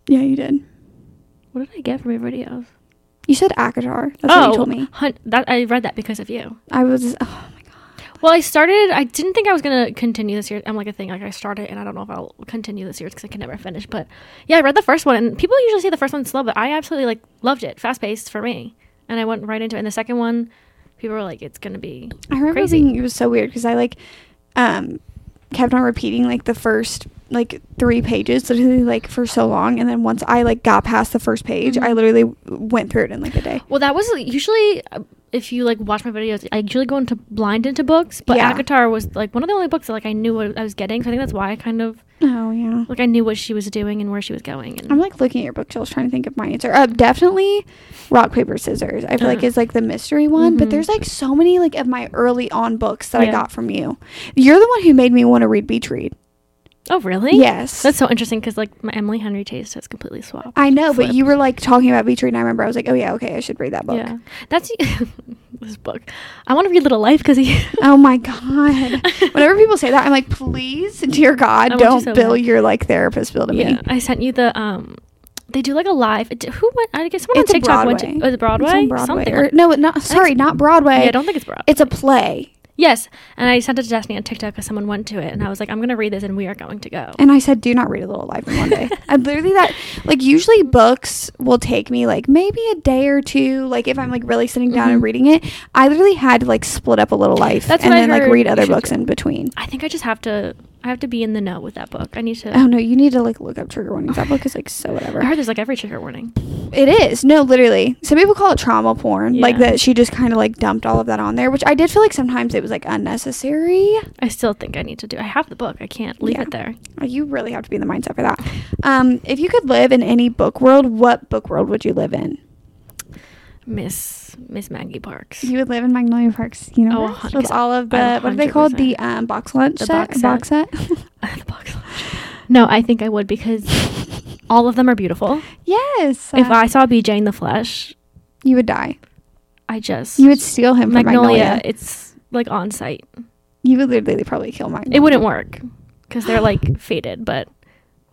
Yeah, you did. What did I get from your videos? You said ACOTAR. That's what you oh, told me. hun- that I read that because of you. I was. Oh. Well, I started. I didn't think I was gonna continue this year. I'm like a thing. Like I started, and I don't know if I'll continue this year because I can never finish. But yeah, I read the first one, and people usually say the first one's slow, but I absolutely like loved it. Fast paced for me, and I went right into it. And the second one, people were like, "It's gonna be." I remember Crazy. it was so weird because I like um kept on repeating like the first like three pages literally like for so long and then once I like got past the first page I Mhm. literally went through it in like a day. Well, that was usually uh, if you like watch my videos, I usually go into blind into books, but Yeah. ACOTAR was like one of the only books that like I knew what I was getting. So I think that's why I kind of Oh yeah. like I knew what she was doing and where she was going. And I'm like looking at your bookshelves trying to think of my answer. Uh, definitely rock paper scissors. I feel like is like the mystery one, but Mhm. there's like so many like of my early on books that I got from you. You're the one who made me want to read Beach Read. Oh really? Yes. That's so interesting because like my Emily Henry taste has completely swapped. I know, but you were like talking about Beach Read and I remember I was like, "Oh yeah, okay, I should read that book." Yeah, that's this book. I want to read Little Life because he. Oh my god. Whenever people say that, I'm like, please, dear God, want you don't so bill bad. your like therapist bill to yeah, me. I sent you the um. They do like a live. Who went? I guess someone It's on TikTok went to. Broadway. Was it Broadway? Broadway. Something. Or, no, not sorry, not Broadway. yeah, I don't think it's Broadway. it's a play. Yes, and I sent it to Destiny on TikTok because someone went to it, and I was like, I'm gonna read this, and we are going to go. And I said, do not read a little life in one day. I literally that like usually books will take me like maybe a day or two. Like if I'm like really sitting down and Mhm. reading it, I literally had to like split up a little life That's and then like read other books do. in between. I think I just have to. I have to be in the know with that book. I need to. Oh no, you need to like look up trigger warnings. That book is like so whatever. I heard there's like every trigger warning. It is. No, literally. Some people call it trauma porn. Like that she just kind of like dumped all of that on there, which I did feel like sometimes it was like unnecessary. I still think I need to do. I have the book. I can't leave Yeah. it there. You really have to be in the mindset for that. Um, if you could live in any book world, what book world would you live in? Miss Miss Maggie Parks. You would live in Magnolia Parks you know, 100%. all of the what are they called? The um, box lunch The set. box Box set. the box lunch. No, I think I would because all of them are beautiful. yes. if uh, I saw BJ in the flesh, you would die. I just You would steal him from Magnolia. Magnolia. It's like on site. You would literally probably kill Magnolia. It wouldn't work because they're like faded. But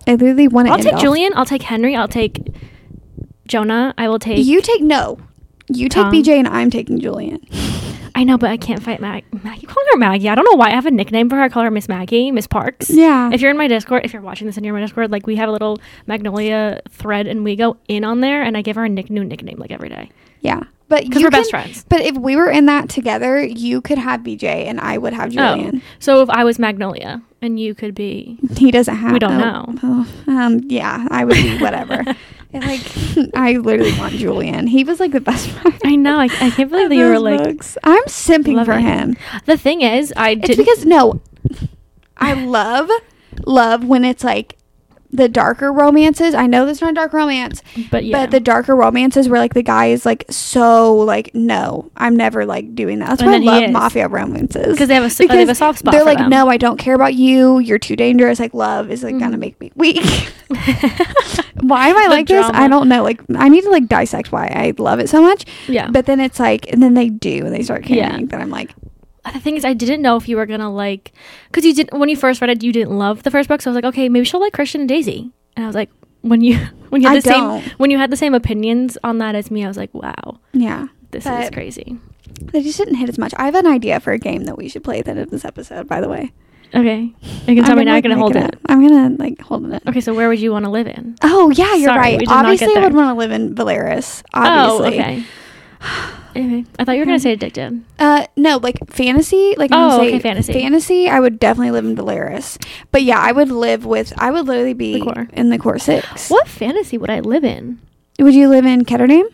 I literally want to. I'll take Julian. I'll take Henry. I'll take Jonah. I will take. You take no. You take Tom. BJ and I'm taking Julian. I know, but I can't fight Maggie Mag. Maggie. Calling her Maggie. I don't know why I have a nickname for her. I call her Miss Maggie, Miss Parks. Yeah. If you're in my Discord, if you're watching this and you're in my Discord, like we have a little Magnolia thread, and we go in on there, and I give her a nick- new nickname like every day yeah. But because you we're best friends. But if we were in that together, you could have BJ and I would have Julian. Oh, So if I was Magnolia and you could be, He doesn't have. We don't oh, know. oh, um. Yeah, I would be whatever. Like I literally want Julian. He was like the best part. I know. I, I can't believe that you were like. books. I'm simping for him. The thing is, I It's did because no, I love love when it's like the darker romances. I know that's not a dark romance, but yeah, but the darker romances where like the guy is like so like no, I'm never like doing that. That's And why I love mafia romances because they have a s- they have a soft spot. they're like them. no, I don't care about you. You're too dangerous. Like love is like gonna Mhm. make me weak. why am I like this? I don't know. Like I need to like dissect why I love it so much. yeah. But then it's like, and then they do, and they start Yeah. caring. Then I'm like, Uh, the thing is, I didn't know if you were gonna like, because you didn't when you first read it, you didn't love the first book. So I was like, okay, maybe she'll like Christian and Daisy. And I was like, when you when you had I the don't. same when you had the same opinions on that as me, I was like, wow, yeah. this is crazy. They just didn't hit as much. I have an idea for a game that we should play at the end of this episode. By the way, Okay, you can tell me now. I'm gonna hold make it. I'm gonna like hold it. Okay, so where would you want to live in? Oh yeah, you're Sorry, right. we did not get Obviously, I would want to live in Velaris. Oh, obviously. Oh, okay. I thought you were gonna say addicted. Uh, no, like fantasy. Like I'm Oh, say okay, fantasy. Fantasy. I would definitely live in Velaris. But yeah, I would live with. I would literally be The in the core six. What fantasy would I live in? Would you live in Ketterdam?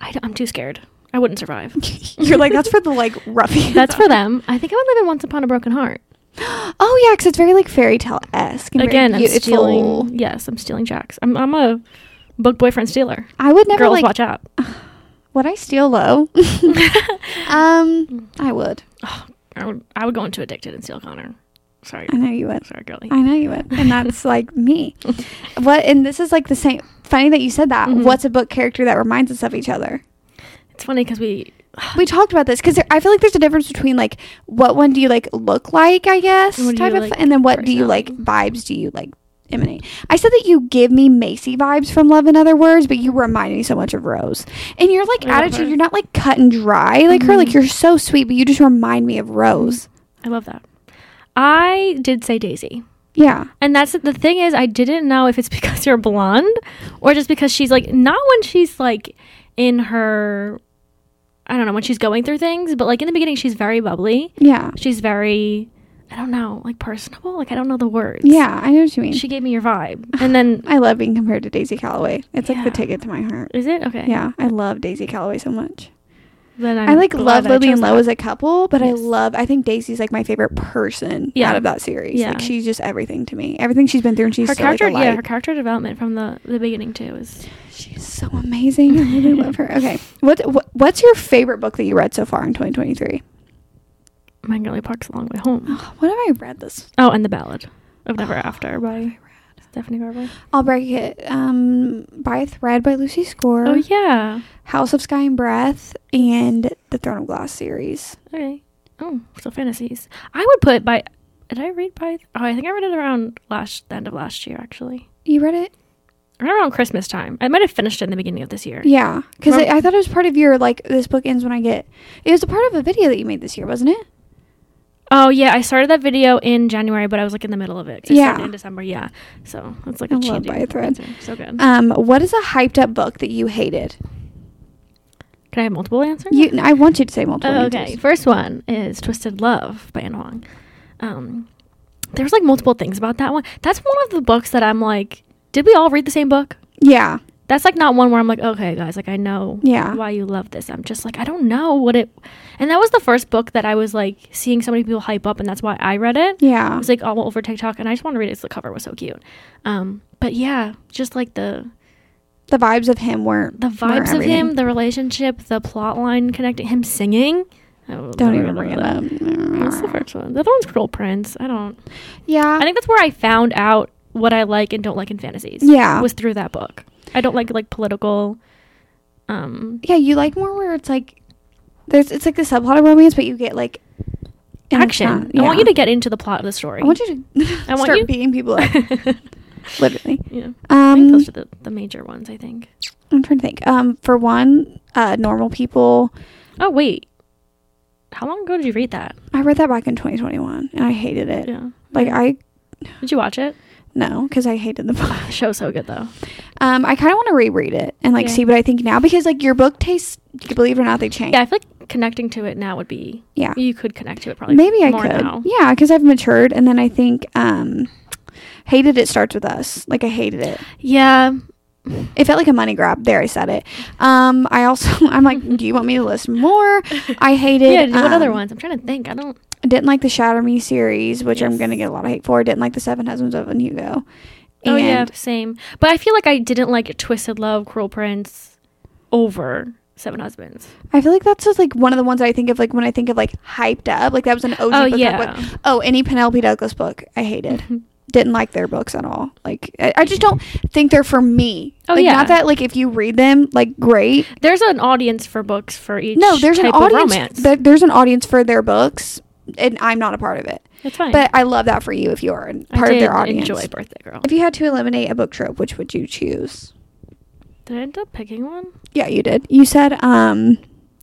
I am too scared. I wouldn't survive. You're like that's for the like ruffians. That's for them. I think I would live in Once Upon a Broken Heart. Oh yeah, because it's very like fairy tale esque. Again, I'm it's stealing. Yes, I'm stealing Jacks. I'm, I'm a book boyfriend stealer. I would never Girls, like. watch out. Would I steal Lo? um, I would. I would, I would go into addicted and steal Connor. Sorry, I know you would. sorry, girlie. I know you would, and that's like me. What? And this is like the same. Funny that you said that. Mhm. What's a book character that reminds us of each other? It's funny because we. We talked about this because I feel like there's a difference between like what one do you like look like, I guess, type of, like and then what do you like vibes do you like emanate? I said that you give me Macy vibes from Love and Other Words, but you remind me so much of Rose. And your like attitude, her. you're not like cut and dry like her. Mhm. Like you're so sweet, but you just remind me of Rose. I love that. I did say Daisy. Yeah. And that's the thing is I didn't know if it's because you're blonde or just because she's like not when she's like in her I don't know, when she's going through things, but like in the beginning she's very bubbly. Yeah. She's very I don't know, like personable. Like I don't know the words. Yeah, I know what you mean. She gave me your vibe. And then I love being compared to Daisy Calloway. It's like the ticket to my heart. is it? Okay. Yeah, I love Daisy Calloway so much. Then i like love Lily and Lo as a couple, but I love. I think Daisy's like my favorite person Yeah. out of that series. Yeah. Like she's just everything to me. Everything she's been through, and she's her so, like, character yeah, her character development from the the beginning too is She's so amazing. I really love her. Okay, what, what what's your favorite book that you read so far in 2023? Magnolia Park's a long way home. Oh, what have I read this? Oh, and the ballad of Never Oh, After by Stephanie Garber. I'll break it. Um, by a thread by Lucy Score. Oh yeah. House of Sky and Breath, and the Throne of Glass series. Okay. Oh, so fantasies. I would put by. Did I read by? Oh, I think I read it around last the end of last year actually. You read it? Right around Christmas time. I might have finished it in the beginning of this year. Yeah, because I, I thought it was part of your like this book ends when I get. It was a part of a video that you made this year, wasn't it? Oh yeah, I started that video in January, but I was like in the middle of it. Yeah. in December. Yeah. So it's like I a love By a Thread. answer. So good. Um, what is a hyped up book that you hated? Can I have multiple answers? You, I want you to say multiple. Oh, okay. answers. First one is Twisted Love by Ana Huang. Um, there's like multiple things about that one. That's one of the books that I'm like, did we all read the same book? Yeah, That's like not one where I'm like, okay, guys, like I know Yeah. why you love this. I'm just like, I don't know what it. And that was the first book that I was like seeing so many people hype up, and that's why I read it. yeah, It was like all over TikTok, and I just want to read it. 'cause The cover was so cute. Um, but yeah, just like the the vibes of him weren't the weren't vibes of him, the relationship, the plot line connecting him singing. Don't blah, even bring it up. That's the first one. The other one's Cruel Prince. I don't. Yeah, I think that's where I found out what I like and don't like in fantasies. Yeah. was through that book. I don't like like political. Um, yeah. You like more where it's like there's it's like the subplot of romance, but you get like action. not- I want you to get into the plot of the story. I want you to I want start you- beating people up, literally. yeah, Um, those are the, the major ones. I think. I'm trying to think. Um, for one, uh, normal people. Oh wait, how long ago did you read that? I read that back in 2021, and I hated it. Yeah, Like I did you watch it? No, because I hated the book. The show's so good though. Um, I kind of want to reread it and like Yeah. see what I think now because like your book tastes, believe it or not, they change. Yeah, I feel like connecting to it now would be. Yeah. you could connect to it probably. Maybe I more could. Now. Yeah, because I've matured, and then I think um, hated it starts with us. Like I hated it. Yeah, It felt like a money grab. There, I said it. Um, I also, I'm like, do you want me to list more? I hated. yeah. What other um, ones? I'm trying to think. I don't. Didn't like the Shatter Me series, which I'm gonna get a lot of hate for. Didn't like the Seven Husbands of Evelyn Hugo. Oh yeah, And- same. But I feel like I didn't like Twisted Love, Cruel Prince over Seven Husbands. I feel like that's just like one of the ones I think of like when I think of like hyped up. Like that was an OG Oh, book. yeah. oh, any Penelope Douglas book I hated. Mm-hmm. Didn't like their books at all. Like I, I just don't think they're for me. Oh, like, yeah. Not that like if you read them, like great. There's an audience for books for each. No, there's an audience. there- there's an audience for their books, and I'm not a part of it. It's fine. But I love that for you if you are part of did their audience. Enjoy Birthday Girl. If you had to eliminate a book trope, which would you choose? Did I end up picking one? Yeah, you did. You said, um,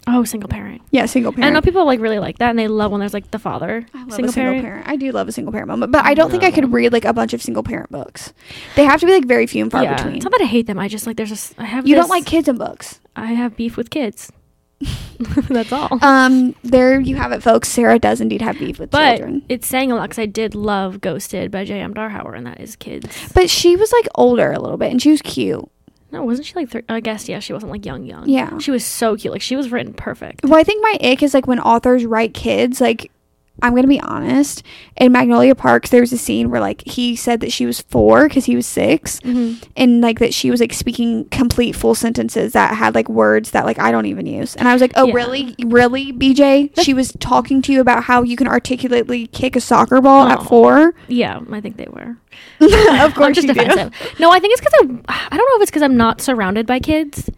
Oh, single parent. yeah, single parent. I know people like really like that, and they love when there's like the father I love single, a single parent. parent. I do love a single parent moment, but I don't think I could read like a bunch of single parent books. They have to be like very few and far yeah, between. it's not that I hate them. I just like there's just I have You this- don't like kids in books. I have beef with kids. That's all. Um, there you have it, folks. Sara does indeed have beef with but children, it's saying a lot because I did love Ghosted by J.M. Darhower, and that is kids. but she was like older a little bit, and she was cute. No, wasn't she like? Thir- I guess yeah, she wasn't like young, young. Yeah. she was so cute. Like she was written perfect. Well, I think my ick is like when authors write kids. Like, I'm gonna be honest. In Magnolia Parks, there was a scene where like he said that she was four because he was 6 Mm-hmm. and like that she was like speaking complete full sentences that had like words that like I don't even use. And I was like, oh Yeah. really, really, BJ? she was talking to you about how you can articulately kick a soccer ball Oh. at four. Yeah, I think they were. of I'm course, just you do. No, I think it's because I. I don't know if it's because I'm not surrounded by kids.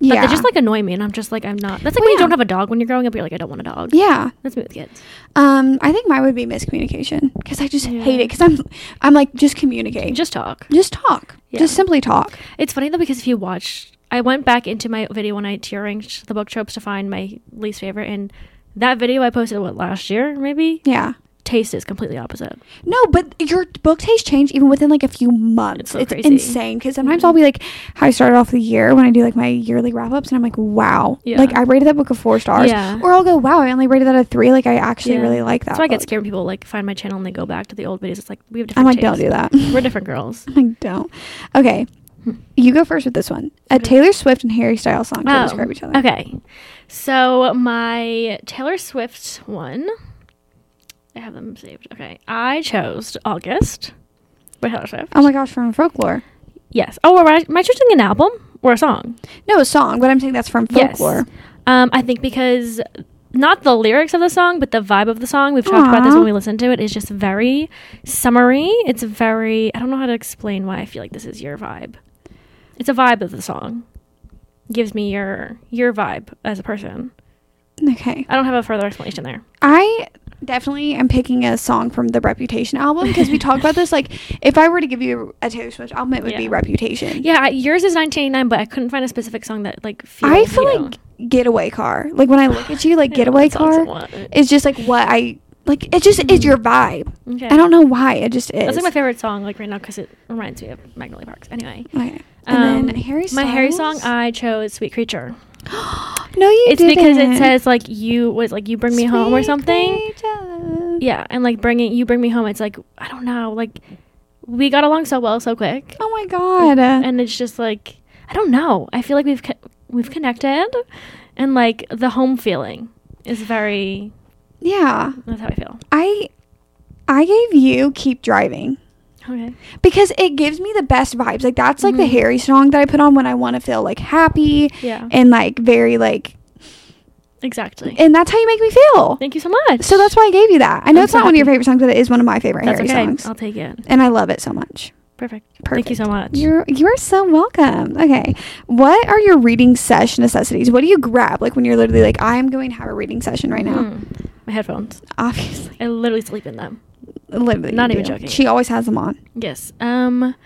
But Yeah, they just like annoy me, and I'm just like I'm not. That's like Well, when you don't have a dog when you're growing up. You're like I don't want a dog. yeah. That's me with kids. Um, I think mine would be miscommunication because I just Yeah. hate it because I'm, I'm like just communicate, just, talk. just talk, Yeah. just simply talk. It's funny though because if you watch, I went back into my video when I tiering the book tropes to find my least favorite, and that video I posted what last year maybe Yeah, taste is completely opposite. No, but your book taste change even within like a few months. It's It's, so crazy. insane because sometimes mm-hmm. I'll be like, how I started off the year when I do like my yearly wrap ups, and I'm like, wow, Yeah. like I rated that book a four stars, Yeah. or I'll go, wow, I only rated that a three. Like I actually Yeah. really like that. So I get scared when people like find my channel and they go back to the old videos. It's like we have different. I'm like, don't do that. We're different girls. Like, don't. Okay, hmm. you go first with this one. A Okay. Taylor Swift and Harry Styles song to Oh, describe each other. Okay. So my Taylor Swift one, I have them saved. Okay. I chose August by Taylor Swift. Oh my gosh, from folklore. Yes. Oh, am I, am I choosing an album or a song? No, a song, but I'm saying that's from folklore. Yes. Um, I think because not the lyrics of the song, but the vibe of the song. We've talked about this when we listened to it. Is just very summery. It's very. I don't know how to explain why I feel like this is your vibe. It's a vibe of the song. Gives me your your vibe as a person. Okay. I don't have a further explanation there. I definitely am picking a song from the Reputation album because we talked about this. Like, if I were to give you a Taylor Swift album, it would be Reputation. Yeah, I- yours is 1989, but I couldn't find a specific song that like. Feels, I feel you like Getaway Car. Like when I look at you, like Getaway what songs I Car is just like what I like. It just is Mhm. your vibe. Okay. I don't know why. It just is. That's like my favorite song, like right now, because it reminds me of Magnolia Parks. Anyway, Okay. And then Um, Harry. my Harry song, I chose "Sweet Creature." No, you it's because it says like you was like you bring me home or something. Yeah, and like bringing you bring me home. It's like I don't know, like we got along so well so quick, Oh my god. and it's just like I don't know. I feel like we've co- we've connected, and like the home feeling is very. yeah. That's how I feel. I I gave you keep driving. Okay. because it gives me the best vibes. Like that's like the Mhm. Harry song that I put on when I want to feel like happy Yeah. and like very like Exactly. and that's how you make me feel. Thank you so much. So that's why I gave you that. I know I'm it's so not one of your favorite songs, but it is one of my favorite That's Harry okay. songs. I'll take it. and I love it so much. Perfect. Perfect. Thank you so much. You're you're so welcome. Okay. What are your reading session necessities? What do you grab like when you're literally like I'm going to have a reading session right now? Mm. My headphones. Obviously. I literally sleep in them. Literally. Not even do. joking. She always has them on. Yes. Um,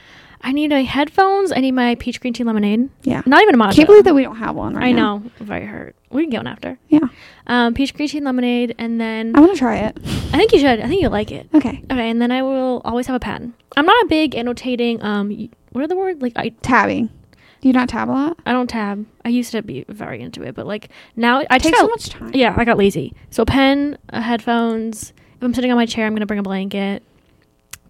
I need my headphones. I need my peach green tea lemonade. Yeah. Not even a matcha. Can't believe that we don't have one right I now. know. Very hurt. We can get one after. Yeah. Um, peach green tea lemonade, and then I want to try it. I think you should. I think you'll like it. Okay. Okay, and then I will always have a pen. I'm not a big annotating. Um, y- what are the words Like I, Tabbing. Do you not tab a lot? I don't tab. I used to be very into it, but like now I take takes so much time. Yeah, I got lazy. So pen, a headphones. If I'm sitting on my chair, I'm gonna bring a blanket.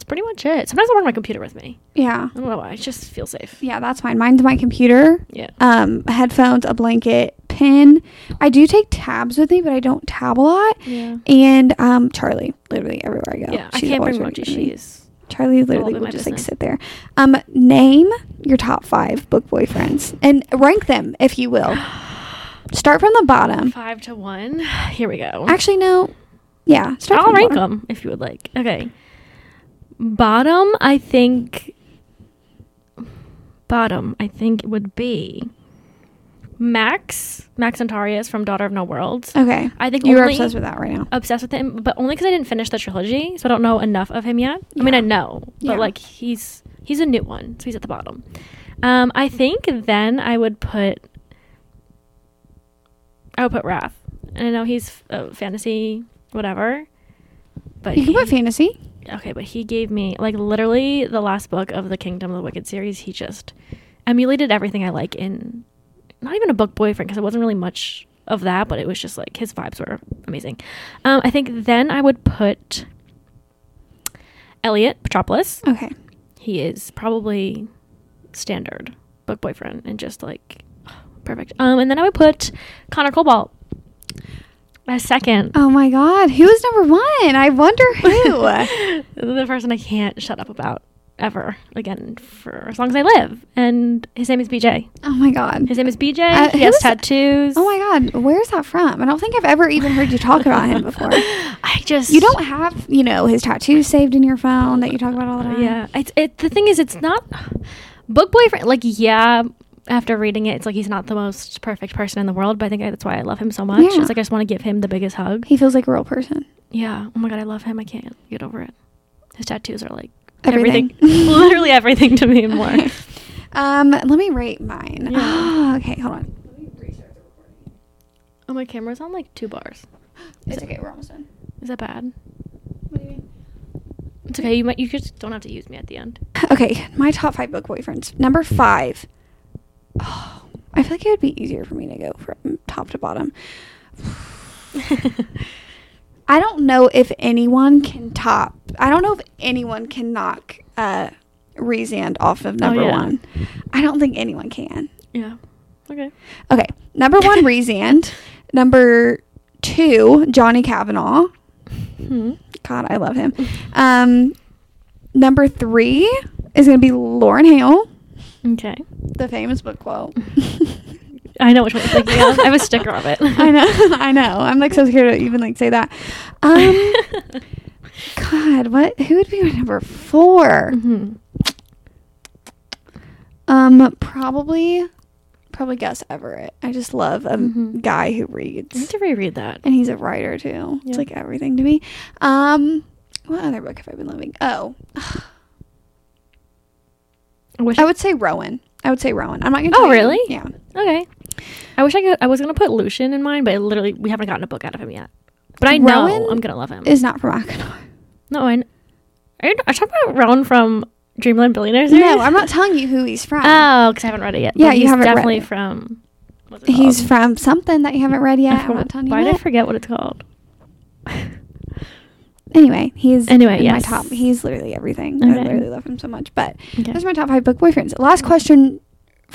That's pretty much it. Sometimes I bring my computer with me. Yeah. I don't know why. I just feel safe. Yeah, that's fine. Mine's my computer, Yeah. um, headphones, a blanket, pen. I do take tabs with me, but I don't tab a lot. Yeah. And um, Charlie, literally everywhere I go. Yeah. I she's can't always bring mochi. She's Charlie literally will just like sit there. Um, name your top five book boyfriends and rank them if you will. Start from the bottom. five to one. Here we go. Actually, no. Yeah, start I'll from rank bottom. them if you would like. Okay. Bottom, I think. Bottom, I think would be Max, Max Antarius from Daughter of No Worlds. Okay, I think you're only obsessed with that right now. obsessed with him, but only because I didn't finish the trilogy, so I don't know enough of him yet. I mean, I know, but Yeah. like he's he's a new one, so he's at the bottom. Um, I think then I would put I would put Wrath, and I know he's uh, fantasy, whatever. But You can he- put fantasy. Okay, but he gave me like literally the last book of the Kingdom of the Wicked series. He just emulated everything I like in not even a book boyfriend because it wasn't really much of that, but it was just like his vibes were amazing. Um, I think then I would put Elliot Petropoulos. Okay. He is probably standard book boyfriend and just like perfect. Um, and then I would put Connor Cobalt as second. Oh my God, who is number one? I wonder who. the person I can't shut up about ever again for as long as I live. And his name is BJ. oh my God. His name is BJ. Uh, he has tattoos. Oh my God, where's that from? I don't think I've ever even heard you talk about him before. I just You don't have, you know, his tattoos saved in your phone that you talk about all the time. Yeah, it's it. The thing is, it's not book boyfriend. Like, yeah, after reading it, it's like he's not the most perfect person in the world. But I think that's why I love him so much. Yeah. It's like I just want to give him the biggest hug. He feels like a real person. Yeah. Oh my god, I love him. I can't get over it. His tattoos are like Everything. everything, literally everything to me and more. Um, let me rate mine. Yeah. okay, hold on. Oh, my camera's on like two bars. It's okay, we're almost done. Is that bad? What do you It's okay. You might. You just don't have to use me at the end. Okay, my top five book boyfriends. Number five. Oh, I feel like it would be easier for me to go from top to bottom. I don't know if anyone can top. I don't know if anyone can knock uh, Rhysand off of number Oh, yeah. one. I don't think anyone can. yeah. Okay. Okay, number one, Rhysand. Number two, Johnny Kavanagh. Hmm. God, I love him. Um, number three is going to be Loren Hale, Okay. the famous book quote. I know which one you're thinking of. I have a sticker of it. I know, I know. I'm like so scared to even like say that. Um, God, what? Who would be my number 4 hmm Um, probably, probably Gus Everett. I just love a Mhm. guy who I need reads, to reread that. and he's a writer too. Yeah. It's like everything to me. Um, what other book have I been loving? Oh, I wish. I would say Rowan. I would say Rowan. I'm not gonna. Oh, you- really? Yeah. okay. I wish I could. I was gonna put Lucian in mine, but literally we haven't gotten a book out of him yet. But I know Rowan I'm gonna love him. Is not from Achenar. no, I. Are you, are you talking about Rowan from Dreamland Billionaires? No, I'm not telling you who he's from. Oh, because I haven't read it yet. Yeah, But you he's haven't read definitely it. from. he's from something that you haven't read yet. I'm not telling you Why did I forget what it's called? Anyway, he's Anyway, in my top. He's literally everything. I literally love him so much. But Okay. those are my top five book boyfriends. Last question,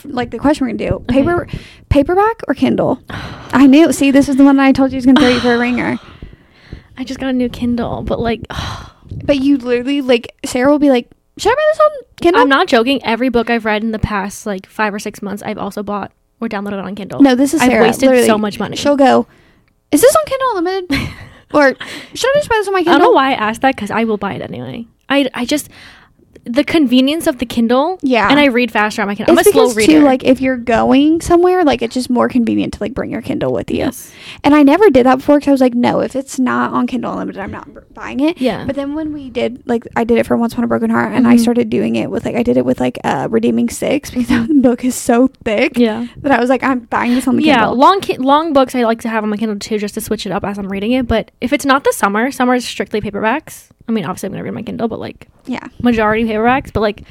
like the question we're gonna do: paper, paperback or Kindle? I knew. See, this is the one I told you was gonna throw you for a ringer. I just got a new Kindle, but like, But you literally like Sara will be like, "Should I buy this on Kindle?" I'm not joking. Every book I've read in the past like five or six months, I've also bought or downloaded on Kindle. No, this is I've wasted literally. so much money. She'll go, "Is this on Kindle Unlimited?" or should I just buy this on my I don't know why I asked that because I will buy it anyway. I I just the convenience of the Kindle. Yeah. and I read faster on my Kindle. It's I'm a slow reader. too, like if you're going somewhere, like it's just more convenient to like bring your Kindle with you. yes, And I never did that before because I was like, no, if it's not on Kindle Unlimited, I'm not buying it. Yeah. But then when we did, like, I did it for Once Upon a Broken Heart, and I Mhm. started doing it with like, I did it with like uh, Redeeming Six because the book is so thick yeah. that I was like, I'm buying this on the Yeah, Kindle. Yeah, long ki- long books I like to have on my Kindle too, just to switch it up as I'm reading it. But if it's not the summer, summer is strictly paperbacks. I mean, obviously I'm gonna read my Kindle, but like yeah. majority paperbacks. But like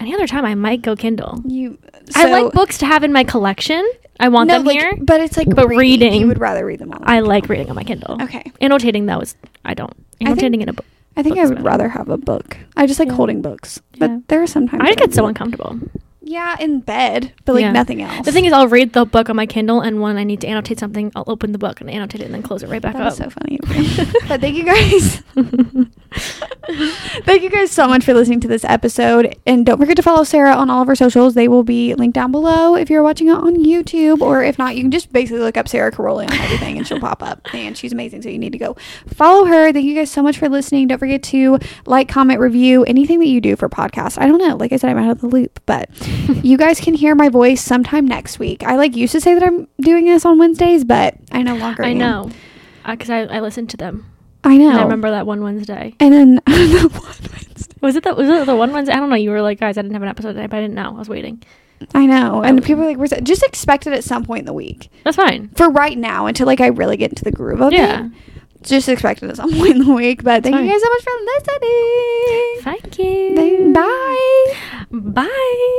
any other time, I might go Kindle. You. I like books to have in my collection. I want no, them like, here. but it's like but reading- You would rather read them on. I like reading on my Kindle. Okay. Annotating though is I don't. I think- Annotating in a book. I think I would better. rather have a book. I just like Yeah. holding books, Yeah. but there are sometimes I get so uncomfortable. Yeah, in bed, but like Yeah. nothing else. The thing is, I'll read the book on my Kindle, and when I need to annotate something, I'll open the book and annotate it, and then close it right back That up. so funny. but thank you guys. thank you guys so much for listening to this episode. And don't forget to follow Sara on all of her socials. They will be linked down below if you're watching it on YouTube. Or if not, you can just basically look up Sara Carrolli on everything and she'll pop up. And she's amazing. So you need to go follow her. Thank you guys so much for listening. Don't forget to like, comment, review anything that you do for podcasts. I don't know. Like I said, I'm out of the loop. But you guys can hear my voice sometime next week. I like used to say that I'm doing this on Wednesdays, but I no longer I am. know, uh, because I, I listened to them. I know. And I remember that one Wednesday. And then I know what Wednesday. Was it the was it the one Wednesday? I don't know. You were like, guys, I didn't have an episode today, but I didn't know. I was waiting. I know. And people are like, Where's it? just expect it at some point in the week. That's fine. For right now, until like I really get into the groove of it. Yeah. it. Just expect it at some point in the week. But thank you guys so much for listening. Thank you. Bye. Bye.